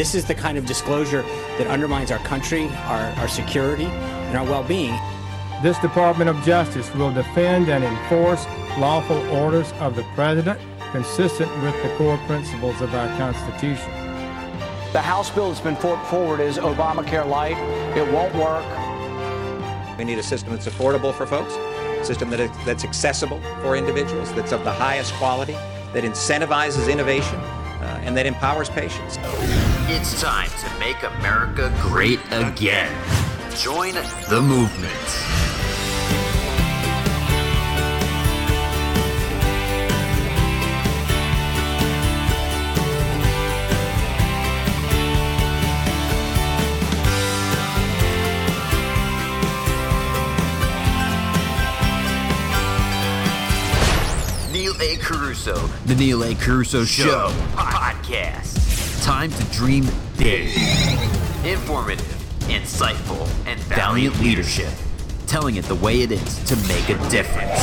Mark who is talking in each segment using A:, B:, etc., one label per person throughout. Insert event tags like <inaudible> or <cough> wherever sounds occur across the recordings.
A: This is the kind of disclosure that undermines our country, our, our security, and our well being.
B: This Department of Justice will defend and enforce lawful orders of the President consistent with the core principles of our Constitution.
C: The House bill that's been put forward is Obamacare Light. It won't work.
D: We need a system that's affordable for folks, a system that is, that's accessible for individuals, that's of the highest quality, that incentivizes innovation, and that empowers patients.
E: It's time to make America great again. Join the movement. Neil A. Carousso, The Neil A. Carousso Show podcast. Time to dream big. Informative, insightful, and valiant leadership. Telling it the way it is to make a difference.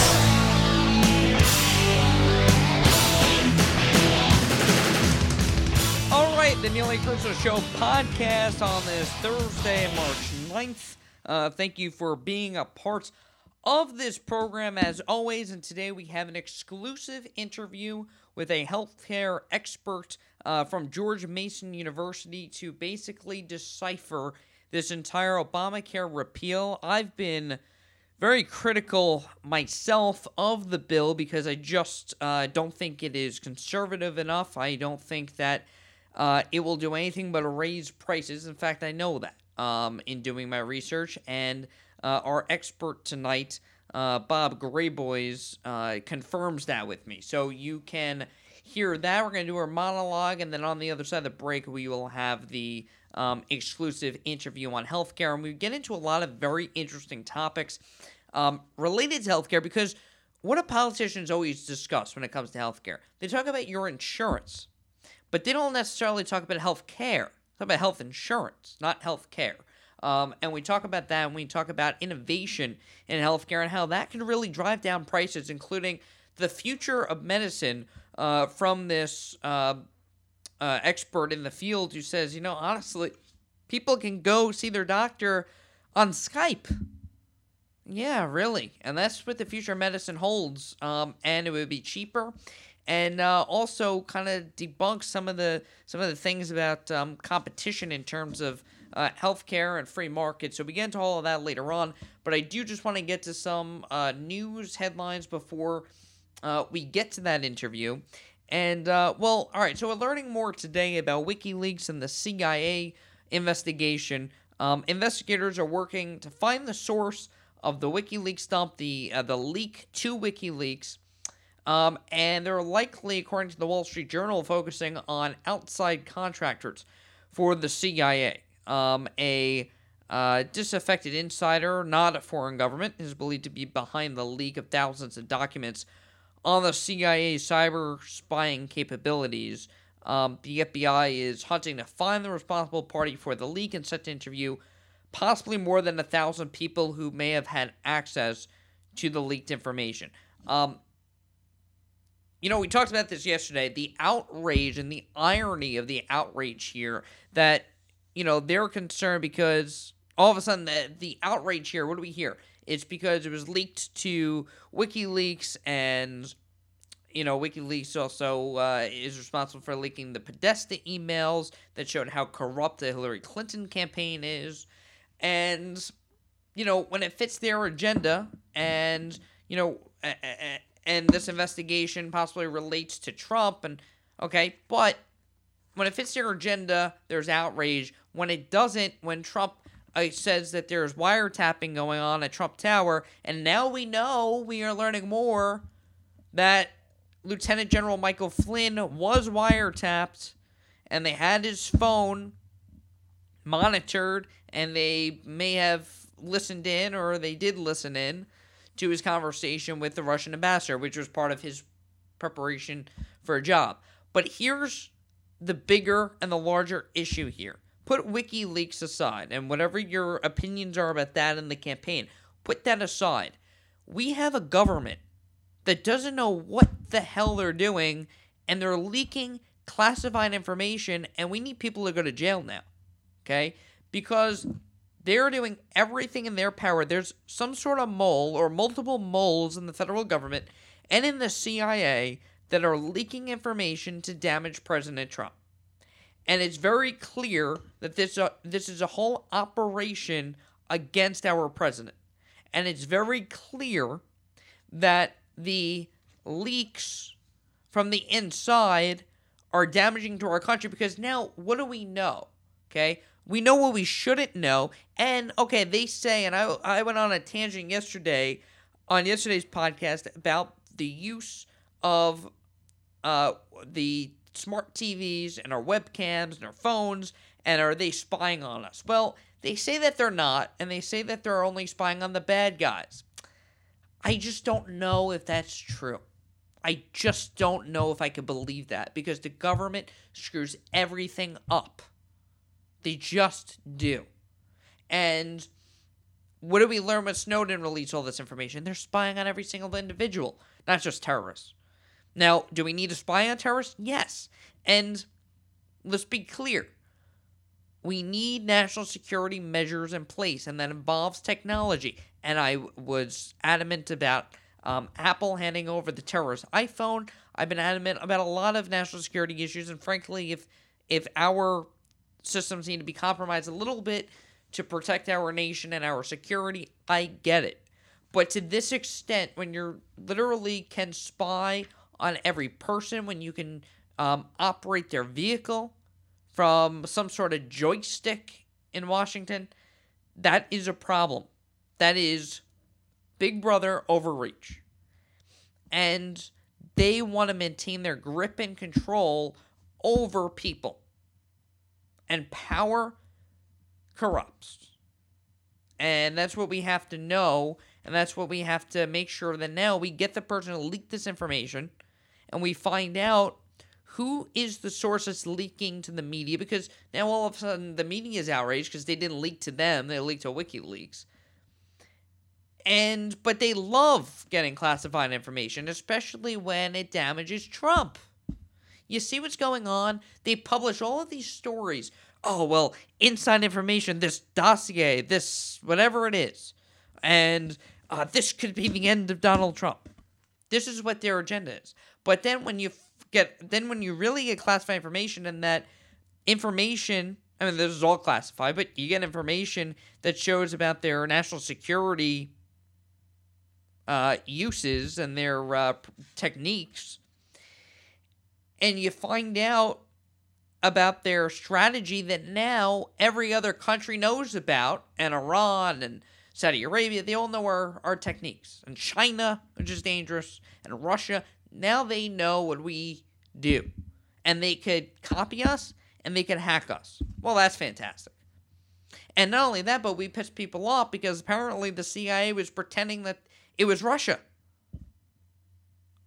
F: All right, the Neil A. Carousso Show podcast on this Thursday, March 9th. Uh, thank you for being a part of this program as always. And today we have an exclusive interview with a healthcare expert uh, from George Mason University to basically decipher this entire Obamacare repeal. I've been very critical myself of the bill because I just uh, don't think it is conservative enough. I don't think that uh, it will do anything but raise prices. In fact, I know that um, in doing my research. And uh, our expert tonight, uh, Bob Graboyes, uh, confirms that with me. So you can hear that. We're going to do our monologue, and then on the other side of the break, we will have the um, exclusive interview on healthcare. And we get into a lot of very interesting topics um, related to healthcare because what do politicians always discuss when it comes to healthcare? They talk about your insurance, but they don't necessarily talk about healthcare. Talk about health insurance, not healthcare. Um, and we talk about that and we talk about innovation in healthcare and how that can really drive down prices, including the future of medicine uh, from this uh, uh, expert in the field who says, you know, honestly, people can go see their doctor on Skype. Yeah, really. And that's what the future of medicine holds. Um, and it would be cheaper. And uh, also kind of debunk some of the some of the things about um, competition in terms of uh, healthcare and free market. So we get into all of that later on. But I do just want to get to some uh, news headlines before uh, we get to that interview. And, uh, well, all right, so we're learning more today about WikiLeaks and the CIA investigation. Um, investigators are working to find the source of the WikiLeaks dump, the, uh, the leak to WikiLeaks. Um, and they're likely, according to the Wall Street Journal, focusing on outside contractors for the CIA. Um, a uh, disaffected insider, not a foreign government, is believed to be behind the leak of thousands of documents on the CIA's cyber spying capabilities. Um, the FBI is hunting to find the responsible party for the leak and set to interview possibly more than a thousand people who may have had access to the leaked information. Um, you know, we talked about this yesterday the outrage and the irony of the outrage here that, you know, they're concerned because all of a sudden the, the outrage here, what do we hear? It's because it was leaked to WikiLeaks and. You know, WikiLeaks also uh, is responsible for leaking the Podesta emails that showed how corrupt the Hillary Clinton campaign is. And, you know, when it fits their agenda and, you know, and this investigation possibly relates to Trump and okay, but when it fits their agenda, there's outrage. When it doesn't, when Trump uh, says that there's wiretapping going on at Trump Tower, and now we know we are learning more that Lieutenant General Michael Flynn was wiretapped, and they had his phone monitored, and they may have listened in, or they did listen in to his conversation with the Russian ambassador, which was part of his preparation for a job. But here's the bigger and the larger issue here. Put WikiLeaks aside and whatever your opinions are about that in the campaign, put that aside. We have a government that doesn't know what the hell they're doing and they're leaking classified information, and we need people to go to jail now. Okay? Because they're doing everything in their power. There's some sort of mole or multiple moles in the federal government and in the CIA that are leaking information to damage President Trump. And it's very clear that this uh, this is a whole operation against our president. And it's very clear that the leaks from the inside are damaging to our country because now what do we know? Okay? We know what we shouldn't know. And okay, they say, and I, I went on a tangent yesterday on yesterday's podcast about the use of uh, the smart TVs and our webcams and our phones, and are they spying on us? Well, they say that they're not, and they say that they're only spying on the bad guys. I just don't know if that's true. I just don't know if I can believe that because the government screws everything up. They just do. And what do we learn when Snowden released all this information? They're spying on every single individual, not just terrorists. Now, do we need to spy on terrorists? Yes. And let's be clear we need national security measures in place, and that involves technology. And I was adamant about um, Apple handing over the terrorist iPhone. I've been adamant about a lot of national security issues, and frankly, if if our systems need to be compromised a little bit to protect our nation and our security, I get it. But to this extent, when you're literally can spy on every person, when you can um, operate their vehicle from some sort of joystick in Washington, that is a problem. That is Big Brother overreach. And they want to maintain their grip and control over people. And power corrupts. And that's what we have to know. And that's what we have to make sure that now we get the person to leak this information and we find out who is the source that's leaking to the media because now all of a sudden the media is outraged because they didn't leak to them, they leaked to WikiLeaks. And but they love getting classified information, especially when it damages Trump. You see what's going on? They publish all of these stories. Oh, well, inside information, this dossier, this whatever it is. And uh, this could be the end of Donald Trump. This is what their agenda is. But then when you get then when you really get classified information and that information I mean this is all classified, but you get information that shows about their national security uh, uses and their uh, techniques, and you find out about their strategy that now every other country knows about, and Iran and Saudi Arabia, they all know our, our techniques. And China, which is dangerous, and Russia, now they know what we do. And they could copy us and they could hack us. Well, that's fantastic. And not only that, but we pissed people off because apparently the CIA was pretending that it was Russia.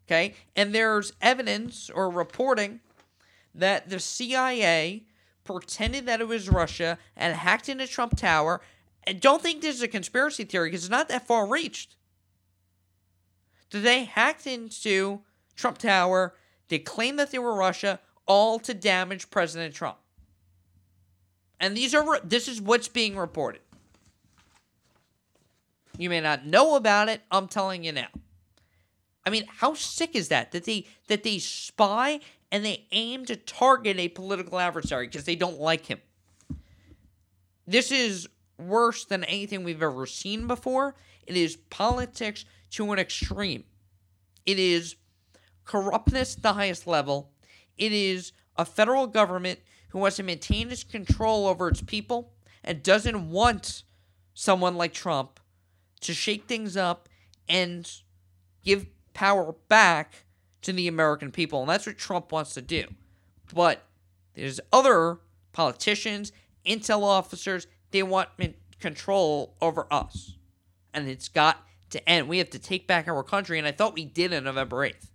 F: Okay? And there's evidence or reporting that the CIA pretended that it was Russia and hacked into Trump Tower. And don't think this is a conspiracy theory because it's not that far reached. Did they hacked into Trump Tower. They claim that they were Russia, all to damage President Trump. And these are this is what's being reported. You may not know about it. I'm telling you now. I mean, how sick is that? That they that they spy and they aim to target a political adversary because they don't like him. This is worse than anything we've ever seen before. It is politics to an extreme. It is corruptness at the highest level. It is a federal government who wants to maintain its control over its people and doesn't want someone like Trump to shake things up and give power back to the American people. And that's what Trump wants to do. But there's other politicians, intel officers, they want control over us. And it's got to end. We have to take back our country. And I thought we did on November 8th.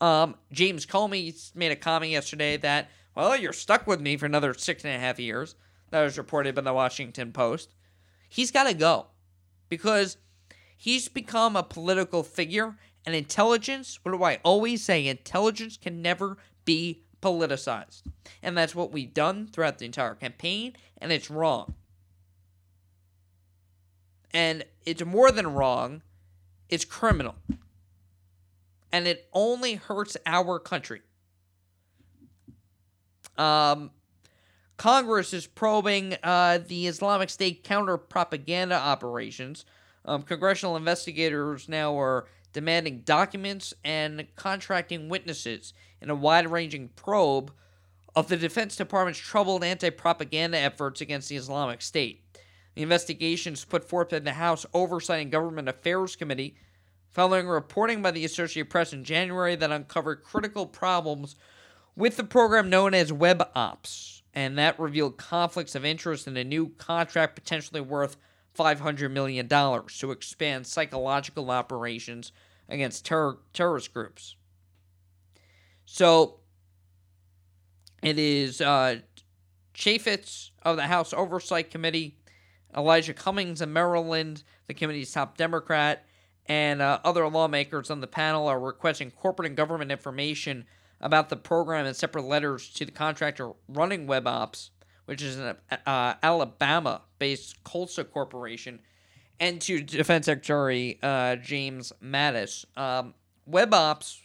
F: Um, James Comey made a comment yesterday that, well, you're stuck with me for another six and a half years. That was reported by the Washington Post. He's got to go because he's become a political figure and intelligence. What do I always say? Intelligence can never be politicized. And that's what we've done throughout the entire campaign, and it's wrong. And it's more than wrong, it's criminal. And it only hurts our country. Um, Congress is probing uh, the Islamic State counter propaganda operations. Um, congressional investigators now are demanding documents and contracting witnesses in a wide ranging probe of the Defense Department's troubled anti propaganda efforts against the Islamic State. The investigations put forth in the House Oversight and Government Affairs Committee following reporting by the Associated Press in January that uncovered critical problems with the program known as Web Ops, and that revealed conflicts of interest in a new contract potentially worth $500 million to expand psychological operations against terror, terrorist groups. So it is uh, Chaffetz of the House Oversight Committee, Elijah Cummings of Maryland, the committee's top Democrat, and uh, other lawmakers on the panel are requesting corporate and government information about the program in separate letters to the contractor running Web Ops, which is an uh, Alabama based Colsa Corporation, and to Defense Secretary uh, James Mattis. Um, Web Ops,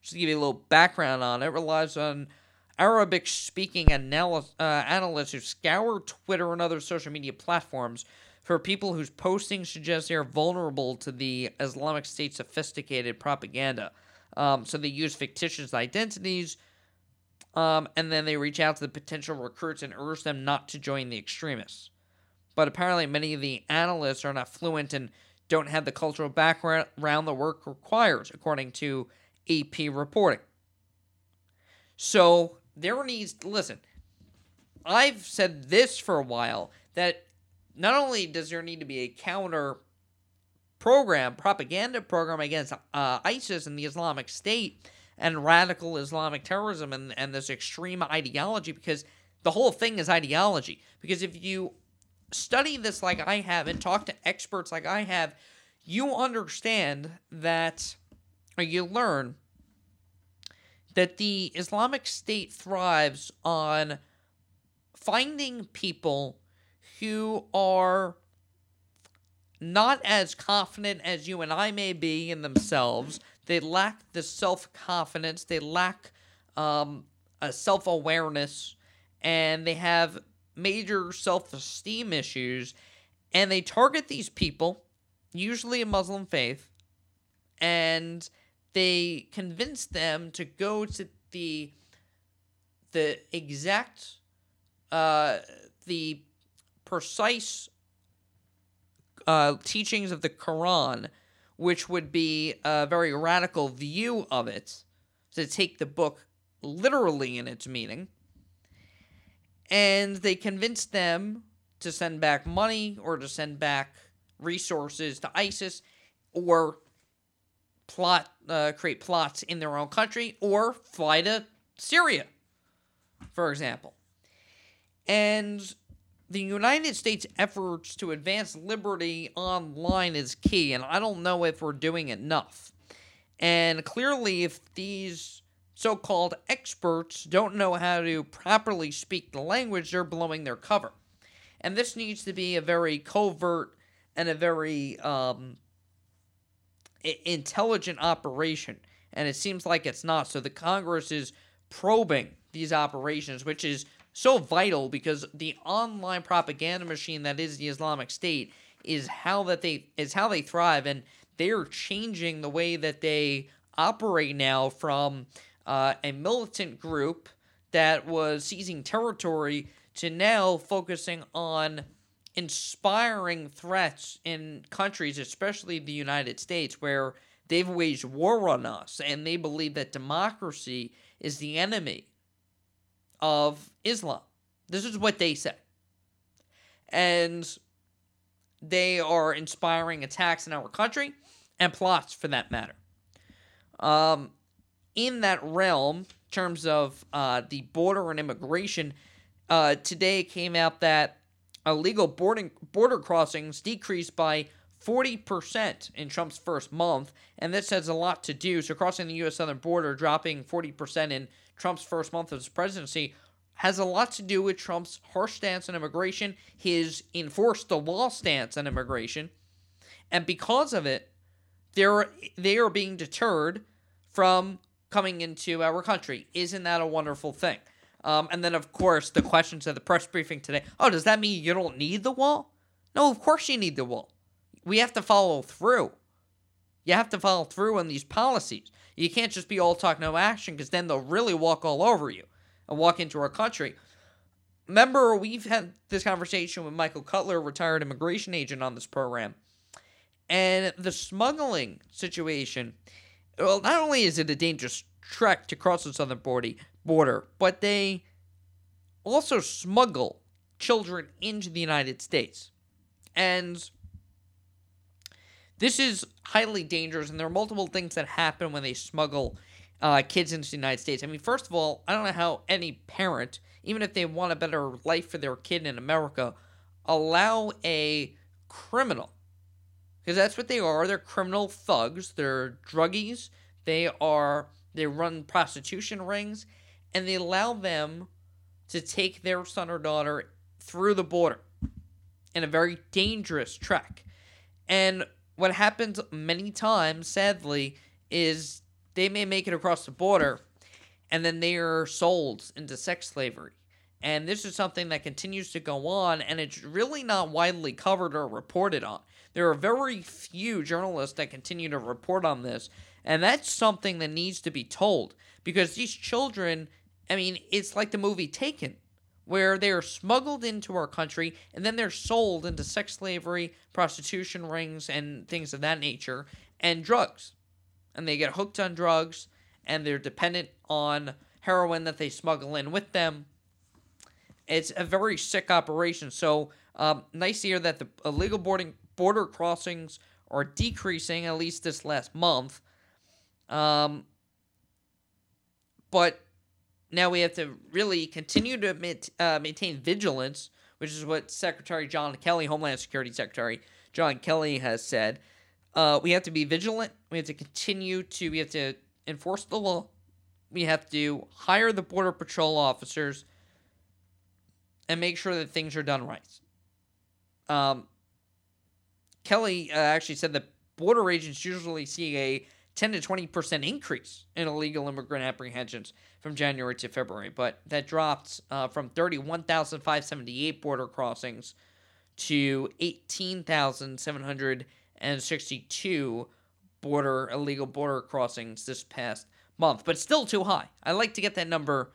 F: just to give you a little background on it, relies on Arabic speaking uh, analysts who scour Twitter and other social media platforms for people whose postings suggest they are vulnerable to the Islamic State's sophisticated propaganda. Um, so they use fictitious identities, um, and then they reach out to the potential recruits and urge them not to join the extremists. But apparently, many of the analysts are not fluent and don't have the cultural background the work requires, according to AP reporting. So there needs listen. I've said this for a while that not only does there need to be a counter program, propaganda program against uh, ISIS and the Islamic State and radical Islamic terrorism and, and this extreme ideology because the whole thing is ideology. Because if you study this like I have and talk to experts like I have, you understand that, or you learn that the Islamic State thrives on finding people who are not as confident as you and I may be in themselves. They lack the self confidence, they lack um, a self awareness, and they have major self esteem issues. And they target these people, usually a Muslim faith, and they convince them to go to the the exact uh, the precise uh, teachings of the Quran, which would be a very radical view of it, to take the book literally in its meaning. And they convinced them to send back money or to send back resources to ISIS or plot uh, create plots in their own country or fly to Syria, for example. And the United States' efforts to advance liberty online is key, and I don't know if we're doing enough. And clearly, if these so called experts don't know how to properly speak the language, they're blowing their cover. And this needs to be a very covert and a very um, intelligent operation. And it seems like it's not. So the Congress is probing these operations, which is so vital because the online propaganda machine that is the Islamic State is how that they is how they thrive and they're changing the way that they operate now from uh, a militant group that was seizing territory to now focusing on inspiring threats in countries, especially the United States, where they've waged war on us and they believe that democracy is the enemy of Islam. This is what they say. And they are inspiring attacks in our country and plots for that matter. Um, in that realm, in terms of uh, the border and immigration, uh, today came out that illegal boarding, border crossings decreased by 40% in Trump's first month, and this has a lot to do. So, crossing the U.S. southern border dropping 40% in Trump's first month of his presidency has a lot to do with Trump's harsh stance on immigration, his enforce the law stance on immigration, and because of it, they're they are being deterred from coming into our country. Isn't that a wonderful thing? Um, and then, of course, the questions at the press briefing today. Oh, does that mean you don't need the wall? No, of course you need the wall. We have to follow through. You have to follow through on these policies. You can't just be all talk, no action, because then they'll really walk all over you and walk into our country. Remember, we've had this conversation with Michael Cutler, retired immigration agent, on this program. And the smuggling situation, well, not only is it a dangerous trek to cross the southern border, but they also smuggle children into the United States. And this is highly dangerous, and there are multiple things that happen when they smuggle uh, kids into the United States. I mean, first of all, I don't know how any parent, even if they want a better life for their kid in America, allow a criminal, because that's what they are. They're criminal thugs. They're druggies. They are. They run prostitution rings, and they allow them to take their son or daughter through the border in a very dangerous trek. And what happens many times, sadly, is they may make it across the border and then they are sold into sex slavery. And this is something that continues to go on, and it's really not widely covered or reported on. There are very few journalists that continue to report on this, and that's something that needs to be told because these children, I mean, it's like the movie Taken where they are smuggled into our country and then they're sold into sex slavery, prostitution rings, and things of that nature, and drugs. And they get hooked on drugs and they're dependent on heroin that they smuggle in with them. It's a very sick operation. So, um, nice to hear that the illegal boarding border crossings are decreasing at least this last month. Um, but now we have to really continue to uh, maintain vigilance, which is what Secretary John Kelly, Homeland Security Secretary John Kelly, has said. Uh, we have to be vigilant. We have to continue to. We have to enforce the law. We have to hire the border patrol officers and make sure that things are done right. Um, Kelly uh, actually said that border agents usually see a 10 to 20% increase in illegal immigrant apprehensions from January to February, but that dropped uh, from 31,578 border crossings to 18,762 border illegal border crossings this past month, but still too high. I like to get that number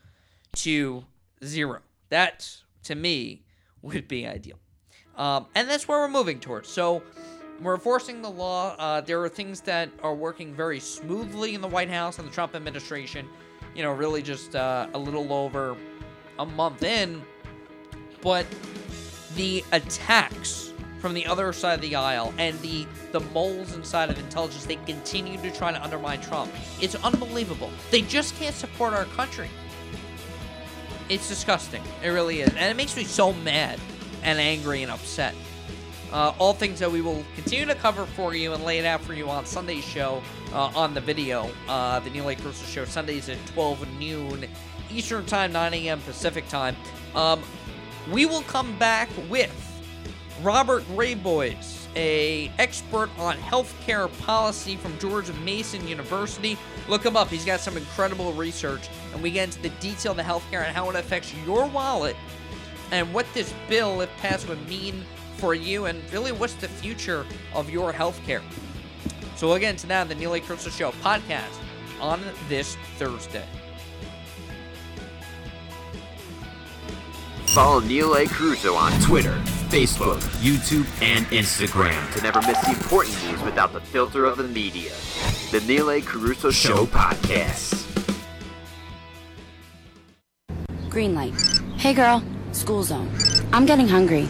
F: to zero. That to me would be ideal. Um, and that's where we're moving towards. So we're enforcing the law. Uh, there are things that are working very smoothly in the White House and the Trump administration. You know, really just uh, a little over a month in. But the attacks from the other side of the aisle and the the moles inside of intelligence, they continue to try to undermine Trump. It's unbelievable. They just can't support our country. It's disgusting. It really is. And it makes me so mad and angry and upset. Uh, all things that we will continue to cover for you and lay it out for you on Sunday's show uh, on the video. Uh, the Neil A. Carousso Show, Sundays at 12 noon Eastern Time, 9 a.m. Pacific Time. Um, we will come back with Robert Graboyes, a expert on healthcare policy from George Mason University. Look him up. He's got some incredible research, and we get into the detail of the healthcare and how it affects your wallet and what this bill, if passed, would mean for you and really what's the future of your healthcare. So we'll get into that on the Neil A. Carousso Show podcast on this Thursday.
E: Follow Neil A. Carousso on Twitter, Facebook, YouTube, and Instagram to never miss the important news without the filter of the media. The Neil A. Carousso Show podcast.
G: Green light. Hey girl, school zone. I'm getting hungry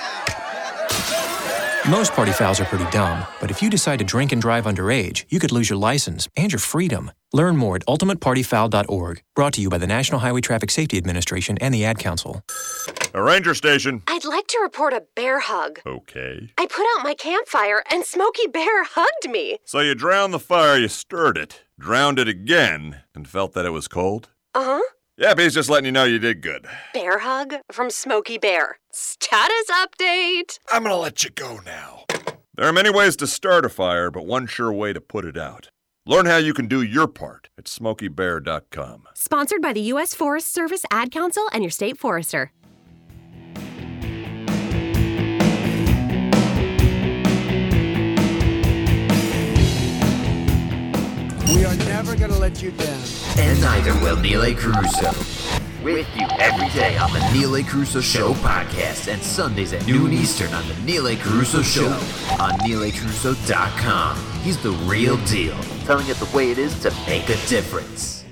H: Most party fouls are pretty dumb, but if you decide to drink and drive underage, you could lose your license and your freedom. Learn more at ultimatepartyfoul.org. Brought to you by the National Highway Traffic Safety Administration and the Ad Council.
I: A ranger station.
J: I'd like to report a bear hug.
I: Okay.
J: I put out my campfire and Smokey Bear hugged me.
I: So you drowned the fire, you stirred it, drowned it again, and felt that it was cold?
J: Uh huh.
I: Yeah, he's just letting you know you did good.
J: Bear hug from Smokey Bear. Status update.
I: I'm gonna let you go now. There are many ways to start a fire, but one sure way to put it out. Learn how you can do your part at smokeybear.com.
K: Sponsored by the U.S. Forest Service, Ad Council, and your state forester.
L: Never going to let you down.
E: And neither will Neil A. Carousso. With you every day on the Neil A. Carousso Show podcast and Sundays at noon Eastern on the Neil A. Carousso Show on NeilACarousso.com. He's the real deal, telling it the way it is to make a difference.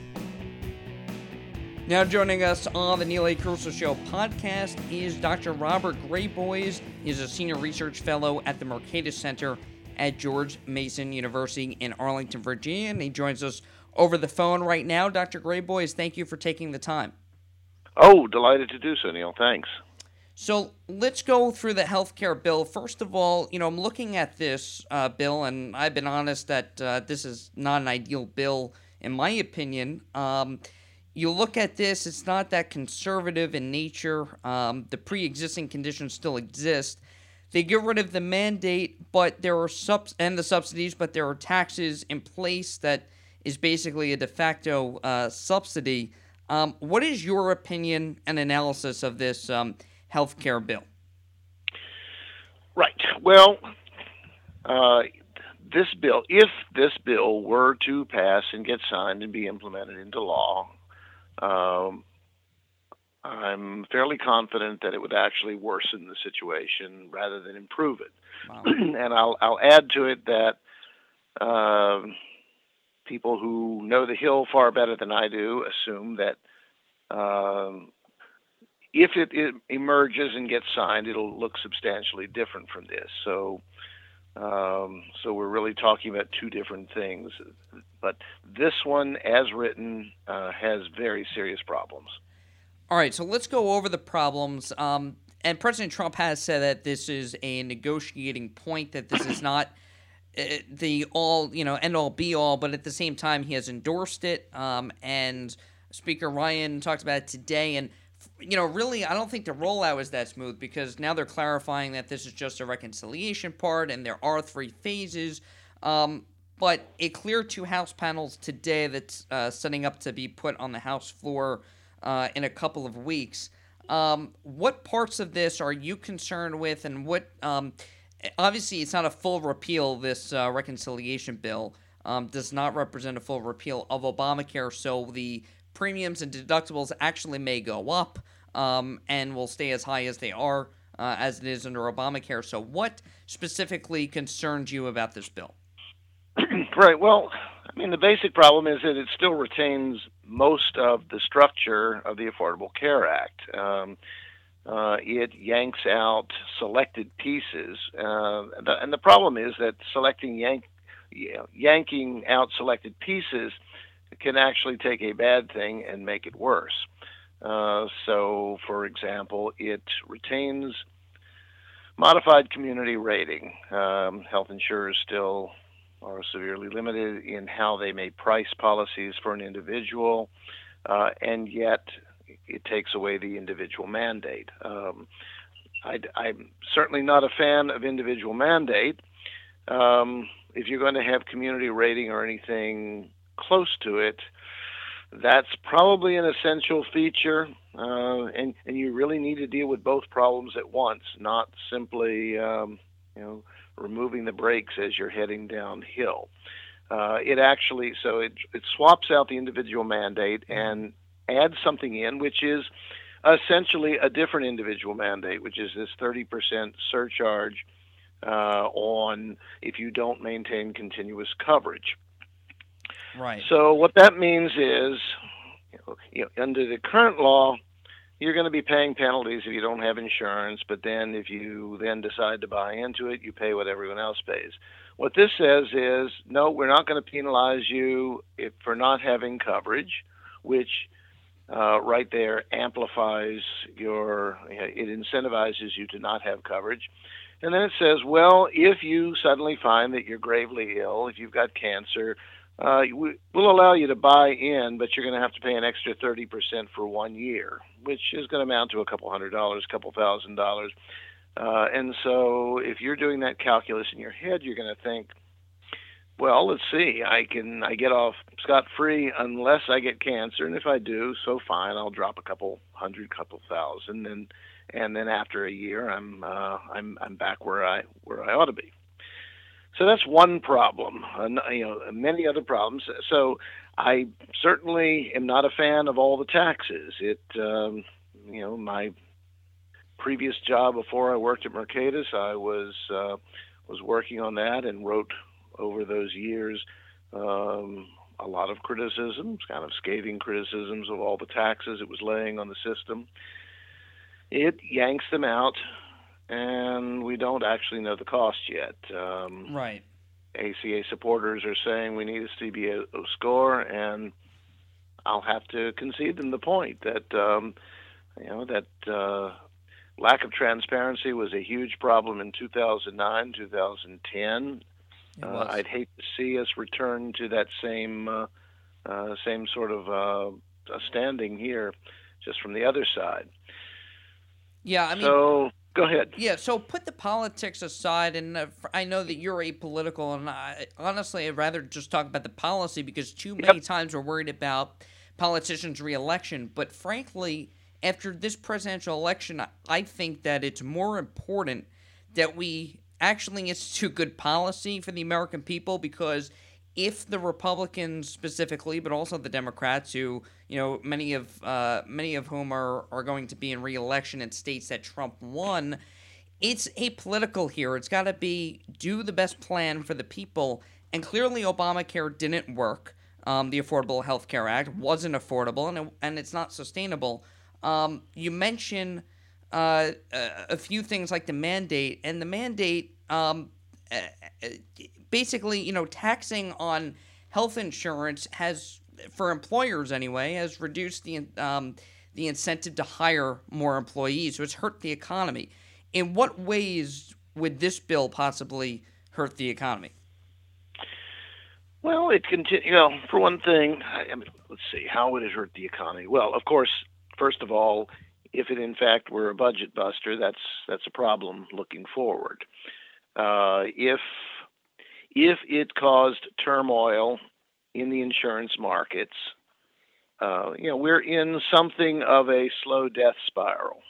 F: Now joining us on the Neil A. Carousso Show podcast is Dr. Robert Graboyes. He's a senior research fellow at the Mercatus Center at George Mason University in Arlington, Virginia, and he joins us over the phone right now. Dr. Graboyes, thank you for taking the time.
M: Oh, delighted to do so, Neil. Thanks.
F: So let's go through the healthcare bill. First of all, you know, I'm looking at this uh, bill, and I've been honest that uh, this is not an ideal bill, in my opinion. Um, you look at this, it's not that conservative in nature. Um, the pre existing conditions still exist. They get rid of the mandate, but there are subs and the subsidies, but there are taxes in place that is basically a de facto uh, subsidy. Um, what is your opinion and analysis of this um, health care bill?
M: Right. Well, uh, this bill, if this bill were to pass and get signed and be implemented into law, um, I'm fairly confident that it would actually worsen the situation rather than improve it. Wow. <clears throat> and I'll, I'll add to it that uh, people who know the Hill far better than I do assume that um, if it, it, emerges and gets signed, it'll look substantially different from this. So, um, so we're really talking about two different things. But this one, as written, uh, has very serious problems.
F: All right, so let's go over the problems. Um, and President Trump has said that this is a negotiating point, that this is <coughs> not uh, the all, you know, end all be all, but at the same time, he has endorsed it. Um, and Speaker Ryan talked about it today. And, you know, really, I don't think the rollout is that smooth because now they're clarifying that this is just a reconciliation part and there are three phases. Um, but it cleared two House panels today that's uh, setting up to be put on the House floor uh, in a couple of weeks. Um, what parts of this are you concerned with, and what? Um, obviously, it's not a full repeal. This uh, reconciliation bill um, does not represent a full repeal of Obamacare, so the premiums and deductibles actually may go up um, and will stay as high as they are uh, as it is under Obamacare. So, what specifically concerns you about this bill? <clears throat>
M: right. Well, I mean, the basic problem is that it still retains most of the structure of the Affordable Care Act. Um, uh, it yanks out selected pieces, uh, the, and the problem is that selecting yank, yanking out selected pieces can actually take a bad thing and make it worse. Uh, so, for example, it retains modified community rating. Um, health insurers still are severely limited in how they may price policies for an individual, uh, and yet it takes away the individual mandate. Um, I, am certainly not a fan of individual mandate. Um, if you're going to have community rating or anything close to it, that's probably an essential feature, uh, and and you really need to deal with both problems at once, not simply um, you know removing the brakes as you're heading downhill. Uh, it actually so it it swaps out the individual mandate and adds something in, which is essentially a different individual mandate, which is this 30% surcharge uh, on if you don't maintain continuous coverage.
F: Right.
M: So what that means is you know, under the current law, you're going to be paying penalties if you don't have insurance, but then if you then decide to buy into it, you pay what everyone else pays. What this says is no, we're not going to penalize you if, for not having coverage, which uh, right there amplifies your, it incentivizes you to not have coverage. And then it says, well, if you suddenly find that you're gravely ill, if you've got cancer, uh, we, will allow you to buy in, but you're going to have to pay an extra 30% for one year, which is going to amount to a couple hundred dollars, a couple thousand dollars. Uh, and so if you're doing that calculus in your head, you're going to think, well, let's see, I can I get off scot free unless I get cancer, and if I do, so fine, I'll drop a couple hundred, couple thousand, and and then after a year, I'm uh, I'm I'm back where I where I ought to be. So that's one problem. Uh, you know, many other problems. So I certainly am not a fan of all the taxes. It, um, you know, my previous job before I worked at Mercatus, I was uh, was working on that and wrote over those years um, a lot of criticisms, kind of scathing criticisms of all the taxes it was laying on the system. It yanks them out and we don't actually know the cost yet. Um,
F: right.
M: ACA supporters are saying we need a CBO score, and I'll have to concede them the point that um, you know that uh, lack of transparency was a huge problem in 2009, 2010. Uh, I'd hate to see us return to that same uh, uh same sort of uh, standing here, just from the other side.
F: Yeah, I mean.
M: So Go ahead.
F: Yeah, so put the politics aside, and uh, I know that you're apolitical, and I, honestly, I'd rather just talk about the policy because too many yep. times we're worried about politicians' reelection. But frankly, after this presidential election, I think that it's more important that we actually institute good policy for the American people because if the Republicans specifically, but also the Democrats, who you know many of uh, many of whom are are going to be in reelection in states that Trump won, it's apolitical here. It's got to be do the best plan for the people, and clearly Obamacare didn't work. Um, the Affordable Health Care Act wasn't affordable, and it, and it's not sustainable. Um, you mentioned uh, a, few things like the mandate, and the mandate. Um, basically, you know, taxing on health insurance has, for employers anyway, has reduced the um, the incentive to hire more employees. So it's hurt the economy. In what ways would this bill possibly hurt the economy?
M: Well, it continue. You know, for one thing, I mean, let's see, how would it hurt the economy? Well, of course, first of all, if it in fact were a budget buster, that's that's a problem looking forward. Uh, if if it caused turmoil in the insurance markets, uh, you know, we're in something of a slow death spiral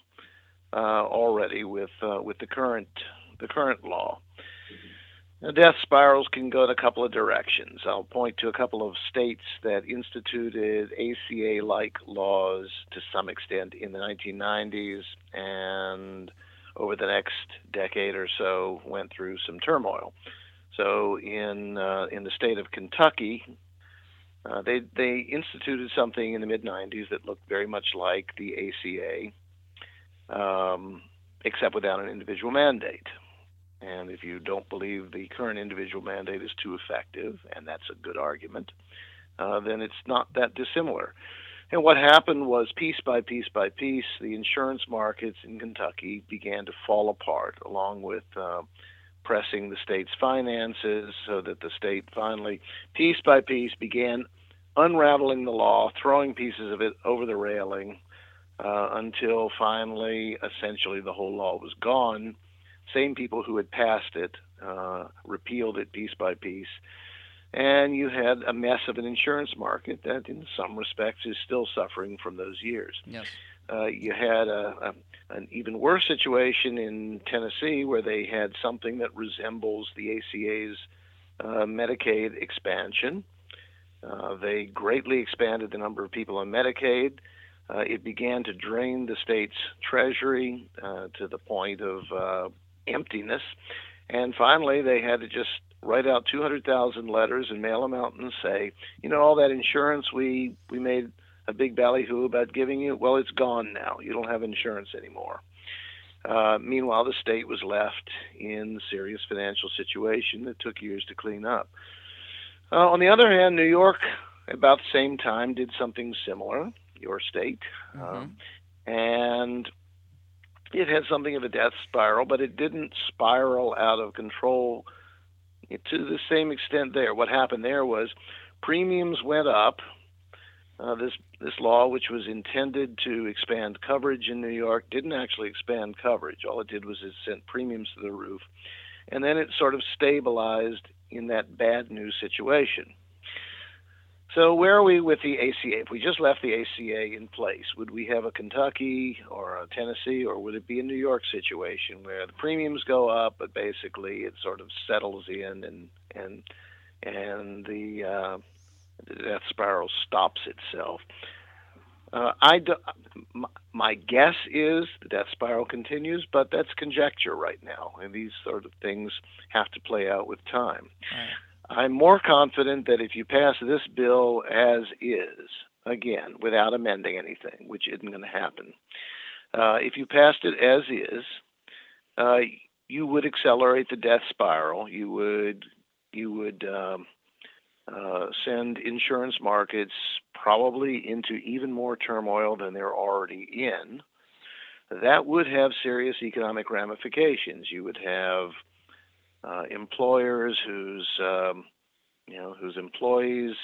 M: uh, already with uh, with the current the current law. Now, death spirals can go in a couple of directions. I'll point to a couple of states that instituted ACA-like laws to some extent in the 1990s, and over the next decade or so went through some turmoil. So in uh, in the state of Kentucky, uh, they they instituted something in the mid '90s that looked very much like the ACA, um, except without an individual mandate. And if you don't believe the current individual mandate is too effective, and that's a good argument, uh, then it's not that dissimilar. And what happened was piece by piece by piece, the insurance markets in Kentucky began to fall apart, along with uh, pressing the state's finances so that the state finally, piece by piece, began unraveling the law, throwing pieces of it over the railing uh, until finally, essentially, the whole law was gone. Same people who had passed it uh, repealed it piece by piece. And you had a mess of an insurance market that, in some respects, is still suffering from those years.
F: Yes.
M: Uh, you had a, a, an even worse situation in Tennessee where they had something that resembles the ACA's uh, Medicaid expansion. Uh, they greatly expanded the number of people on Medicaid. Uh, it began to drain the state's treasury uh, to the point of uh, emptiness. And finally, they had to just write out 200,000 letters and mail them out and say, you know, all that insurance we, we made a big ballyhoo about giving you, well, it's gone now. You don't have insurance anymore. Uh, meanwhile, the state was left in serious financial situation that took years to clean up. Uh, on the other hand, New York, about the same time, did something similar, your state.
F: Mm-hmm.
M: Um, and it had something of a death spiral, but it didn't spiral out of control to the same extent there. What happened there was premiums went up. Uh, this this law, which was intended to expand coverage in New York, didn't actually expand coverage. All it did was it sent premiums to the roof, and then it sort of stabilized in that bad news situation. So where are we with the ACA? If we just left the ACA in place, would we have a Kentucky or a Tennessee, or would it be a New York situation where the premiums go up, but basically it sort of settles in and and and the, uh, the death spiral stops itself? Uh, I do, my guess is the death spiral continues, but that's conjecture right now, and these sort of things have to play out with time.
F: Right.
M: I'm more confident that if you pass this bill as is, again, without amending anything, which isn't going to happen, uh, if you passed it as is, uh, you would accelerate the death spiral. You would you would um, uh, send insurance markets probably into even more turmoil than they're already in. That would have serious economic ramifications. You would have uh, employers whose um, you know whose employees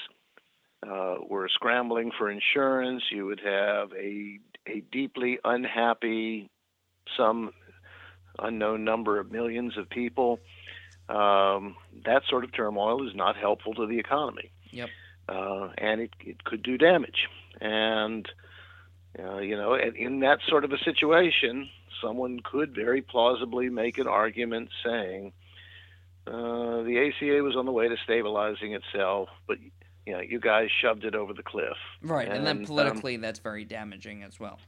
M: uh, were scrambling for insurance. You would have a a deeply unhappy, some unknown number of millions of people. Um, that sort of turmoil is not helpful to the economy.
F: Yep.
M: Uh, and it, it could do damage. And uh, you know, in that sort of a situation, someone could very plausibly make an argument saying uh, the ACA was on the way to stabilizing itself, but you know, you guys shoved it over the cliff.
F: Right, and,
M: and
F: then
M: um,
F: politically, that's very damaging as well.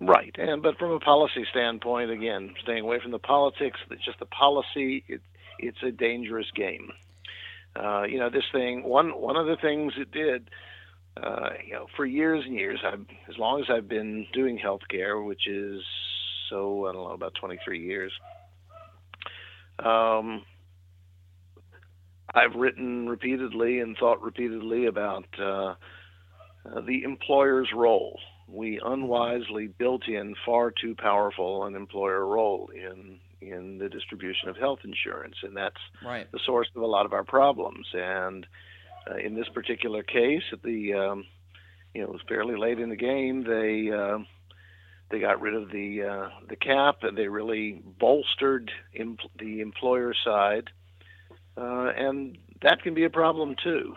M: Right, and but from a policy standpoint, again, staying away from the politics, just the policy, it, it's a dangerous game. Uh, you know, this thing. One one of the things it did, uh, you know, for years and years, I've, as long as I've been doing healthcare, which is so I don't know about 23 years. Um, I've written repeatedly and thought repeatedly about uh, uh, the employer's role. We unwisely built in far too powerful an employer role in in the distribution of health insurance, and that's
F: right.
M: the source of a lot of our problems. And uh, in this particular case, at the um, you know it was fairly late in the game. They uh, they got rid of the uh, the cap, and they really bolstered em- the employer side uh, and that can be a problem too.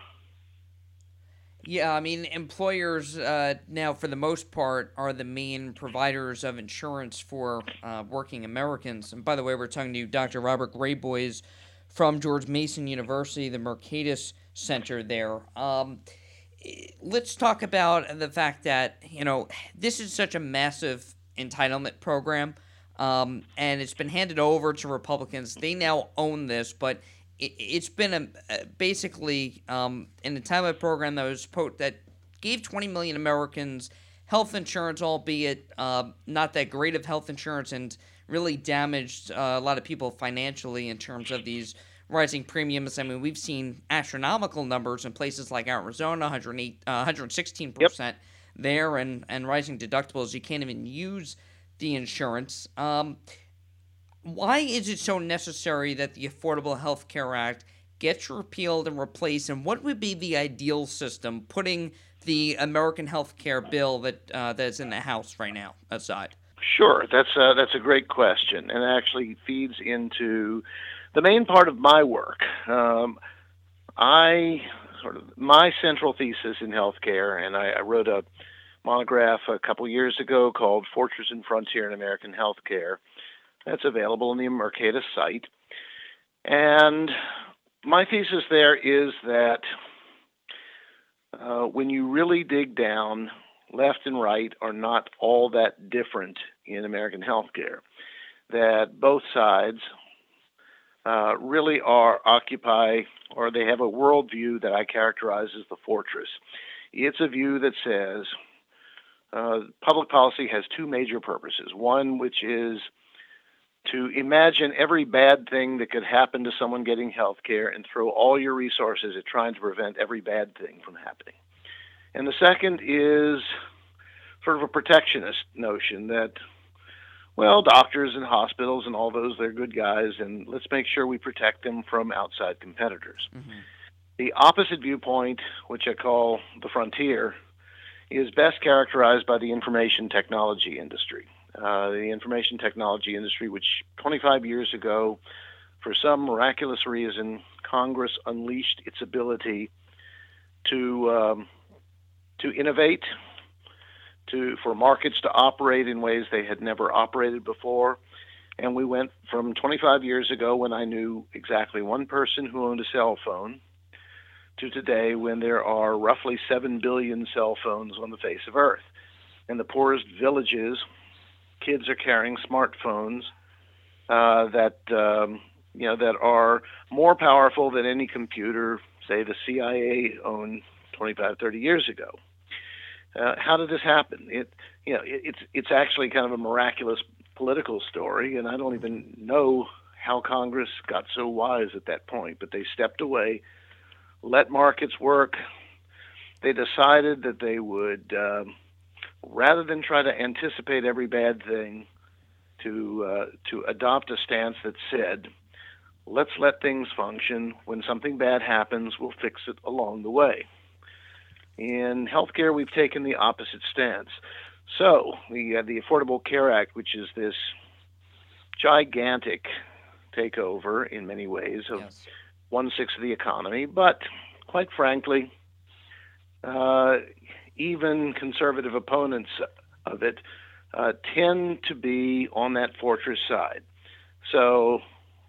F: Yeah, I mean, employers uh, now, for the most part, are the main providers of insurance for uh, working Americans. And by the way, we're talking to Dr. Robert Graboyes from George Mason University, the Mercatus Center there. Um, let's talk about the fact that, you know, this is such a massive entitlement program, um, and it's been handed over to Republicans. They now own this, but it, has been a, basically um, an entitlement program that was po- that gave 20 million Americans health insurance, albeit uh, not that great of health insurance, and really damaged uh, a lot of people financially in terms of these rising premiums. I mean, we've seen astronomical numbers in places like Arizona, 108, uh, 116%
M: yep.
F: there, and, and rising deductibles. You can't even use the insurance. Um, why is it so necessary that the Affordable Health Care Act gets repealed and replaced? And what would be the ideal system, putting the American Health Care bill that uh, that's in the House right now aside?
M: Sure, that's a, that's a great question, and actually feeds into the main part of my work. Um, I sort of my central thesis in healthcare, and I, I wrote a monograph a couple years ago called "Fortress and Frontier in American Healthcare." That's available on the Mercatus site. And my thesis there is that uh, when you really dig down, left and right are not all that different in American healthcare. That both sides uh, really are occupy or they have a worldview that I characterize as the fortress. It's a view that says uh, public policy has two major purposes. One, which is to imagine every bad thing that could happen to someone getting health care and throw all your resources at trying to prevent every bad thing from happening. And the second is sort of a protectionist notion that, well, doctors and hospitals and all those, they're good guys, and let's make sure we protect them from outside competitors. Mm-hmm. The opposite viewpoint, which I call the frontier, is best characterized by the information technology industry. Uh, the information technology industry, which 25 years ago, for some miraculous reason, Congress unleashed its ability to um, to innovate, to for markets to operate in ways they had never operated before. And we went from 25 years ago when I knew exactly one person who owned a cell phone to today when there are roughly 7 billion cell phones on the face of Earth. And the poorest villages, kids are carrying smartphones uh, that um, you know that are more powerful than any computer, say the CIA owned 25, 30 years ago. Uh, how did this happen? It you know it, it's it's actually kind of a miraculous political story, and I don't even know how Congress got so wise at that point. But they stepped away let markets work. They decided that they would, um, rather than try to anticipate every bad thing, to uh, to adopt a stance that said, "Let's let things function. When something bad happens, we'll fix it along the way." In healthcare, we've taken the opposite stance. So we have the Affordable Care Act, which is this gigantic takeover in many ways of yes one sixth of the economy. But quite frankly, uh, even conservative opponents of it uh, tend to be on that fortress side. So,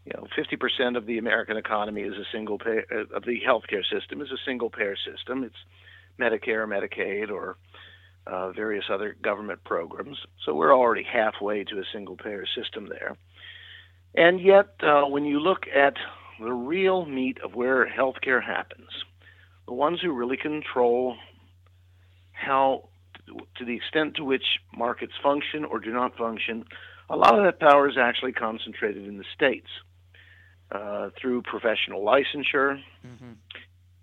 M: you know, 50% of the American economy is a single pay uh, of the healthcare system is a single payer system. It's Medicare, Medicaid, or uh, various other government programs. So we're already halfway to a single payer system there. And yet, uh, when you look at the real meat of where healthcare happens, the ones who really control how, to the extent to which markets function or do not function, a lot of that power is actually concentrated in the states uh, through professional licensure, mm-hmm.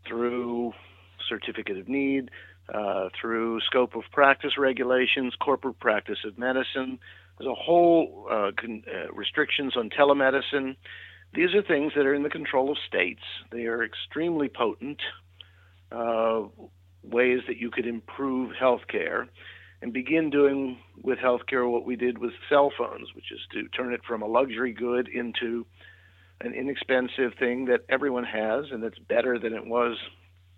M: through certificate of need, uh, through scope of practice regulations, corporate practice of medicine. There's a whole uh, con- uh, restrictions on telemedicine. These are things that are in the control of states. They are extremely potent uh, ways that you could improve healthcare and begin doing with healthcare what we did with cell phones, which is to turn it from a luxury good into an inexpensive thing that everyone has and that's better than it was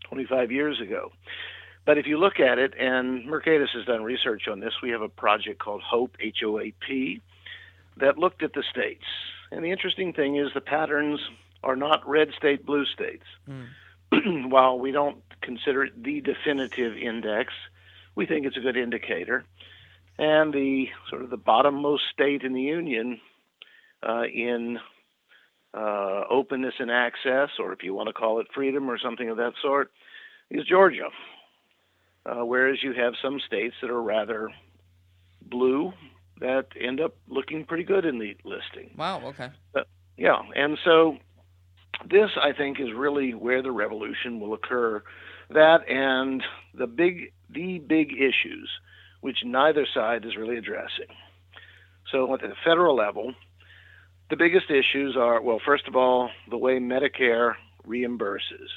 M: 25 years ago. But if you look at it, and Mercatus has done research on this, we have a project called HOAP, H O A P, that looked at the states and the interesting thing is the patterns are not red state, blue states. Mm. <clears throat> While we don't consider it the definitive index, we think it's a good indicator. And the sort of the bottommost state in the union uh, in uh, openness and access, or if you want to call it freedom or something of that sort, is Georgia. Uh, whereas you have some states that are rather blue that end up looking pretty good in the listing.
F: Wow. Okay.
M: Uh, yeah, and so this, I think, is really where the revolution will occur. That and the big, the big issues, which neither side is really addressing. So at the federal level, the biggest issues are well, first of all, the way Medicare reimburses,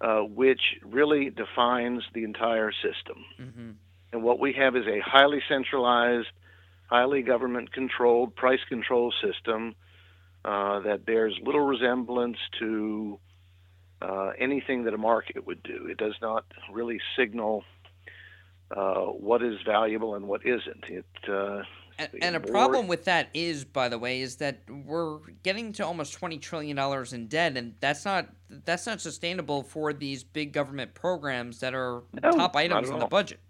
M: uh, which really defines the entire system. Mm-hmm. And what we have is a highly centralized highly government controlled price control system uh, that bears little resemblance to uh, anything that a market would do. It does not really signal uh, what is valuable and what isn't. It
F: uh, and, and, a problem with that is, by the way, is that we're getting to almost twenty trillion dollars in debt, and that's not that's not sustainable for these big government programs that are no, top items in the budget.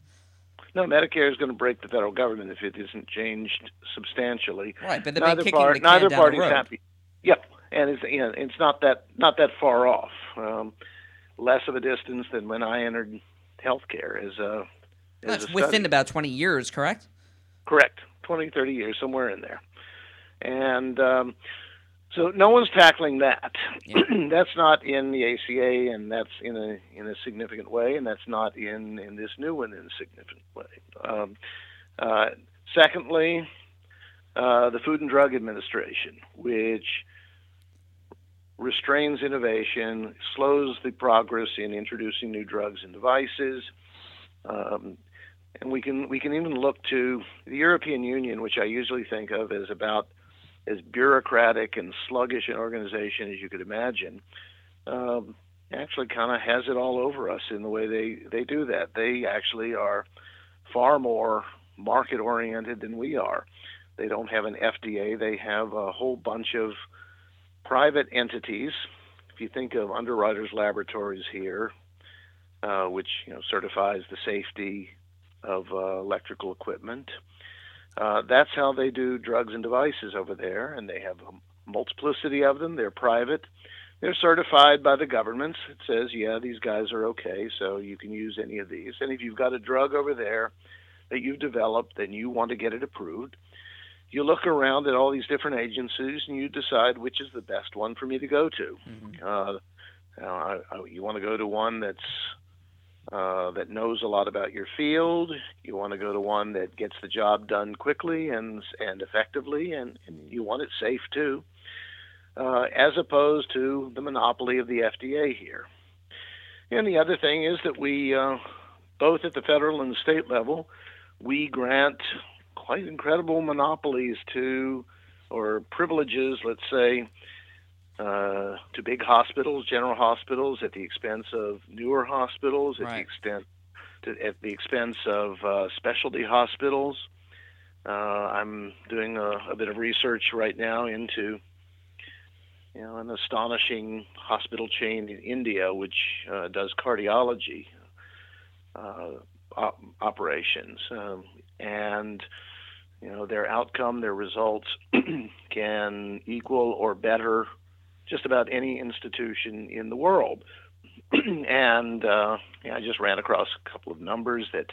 M: No, Medicare is going to break the federal government if it isn't changed substantially.
F: Right, but neither part, the neither party's happy.
M: Yep, and it's you know, it's not that not that far off. Um, less of a distance than when I entered healthcare as a as
F: That's
M: a
F: within about 20 years, correct?
M: Correct. 20, 30 years, somewhere in there. And um, so no one's tackling that. <clears throat> that's not in the ACA, and that's in a in a significant way, and that's not in in this new one in a significant way. Um, uh, secondly, uh, the Food and Drug Administration, which restrains innovation, slows the progress in introducing new drugs and devices. Um, and we can we can even look to the European Union, which I usually think of as about as bureaucratic and sluggish an organization as you could imagine. Um, actually, kind of has it all over us in the way they they do that. They actually are far more market oriented than we are. They don't have an FDA. They have a whole bunch of private entities. If you think of Underwriters Laboratories here, uh, which you know certifies the safety of uh, electrical equipment. Uh, that's how they do drugs and devices over there, and they have a multiplicity of them. They're private. They're certified by the government. It says, yeah, these guys are okay, so you can use any of these. And if you've got a drug over there that you've developed and you want to get it approved, you look around at all these different agencies and you decide which is the best one for me to go to. Uh, I, I, you want to go to one that's uh, that knows a lot about your field. You want to go to one that gets the job done quickly and and effectively, and, and you want it safe too, uh, as opposed to the monopoly of the FDA here. And the other thing is that we, uh, both at the federal and the state level, we grant quite incredible monopolies to, or privileges, let's say, uh, to big hospitals, general hospitals, at the expense of newer hospitals, at the extent to, at the expense of uh, specialty hospitals. Uh, I'm doing a, a bit of research right now into you know an astonishing hospital chain in India which uh, does cardiology uh, op- operations, um, and you know their outcome, their results <clears throat> can equal or better just about any institution in the world. <clears throat> and uh, yeah, I just ran across a couple of numbers that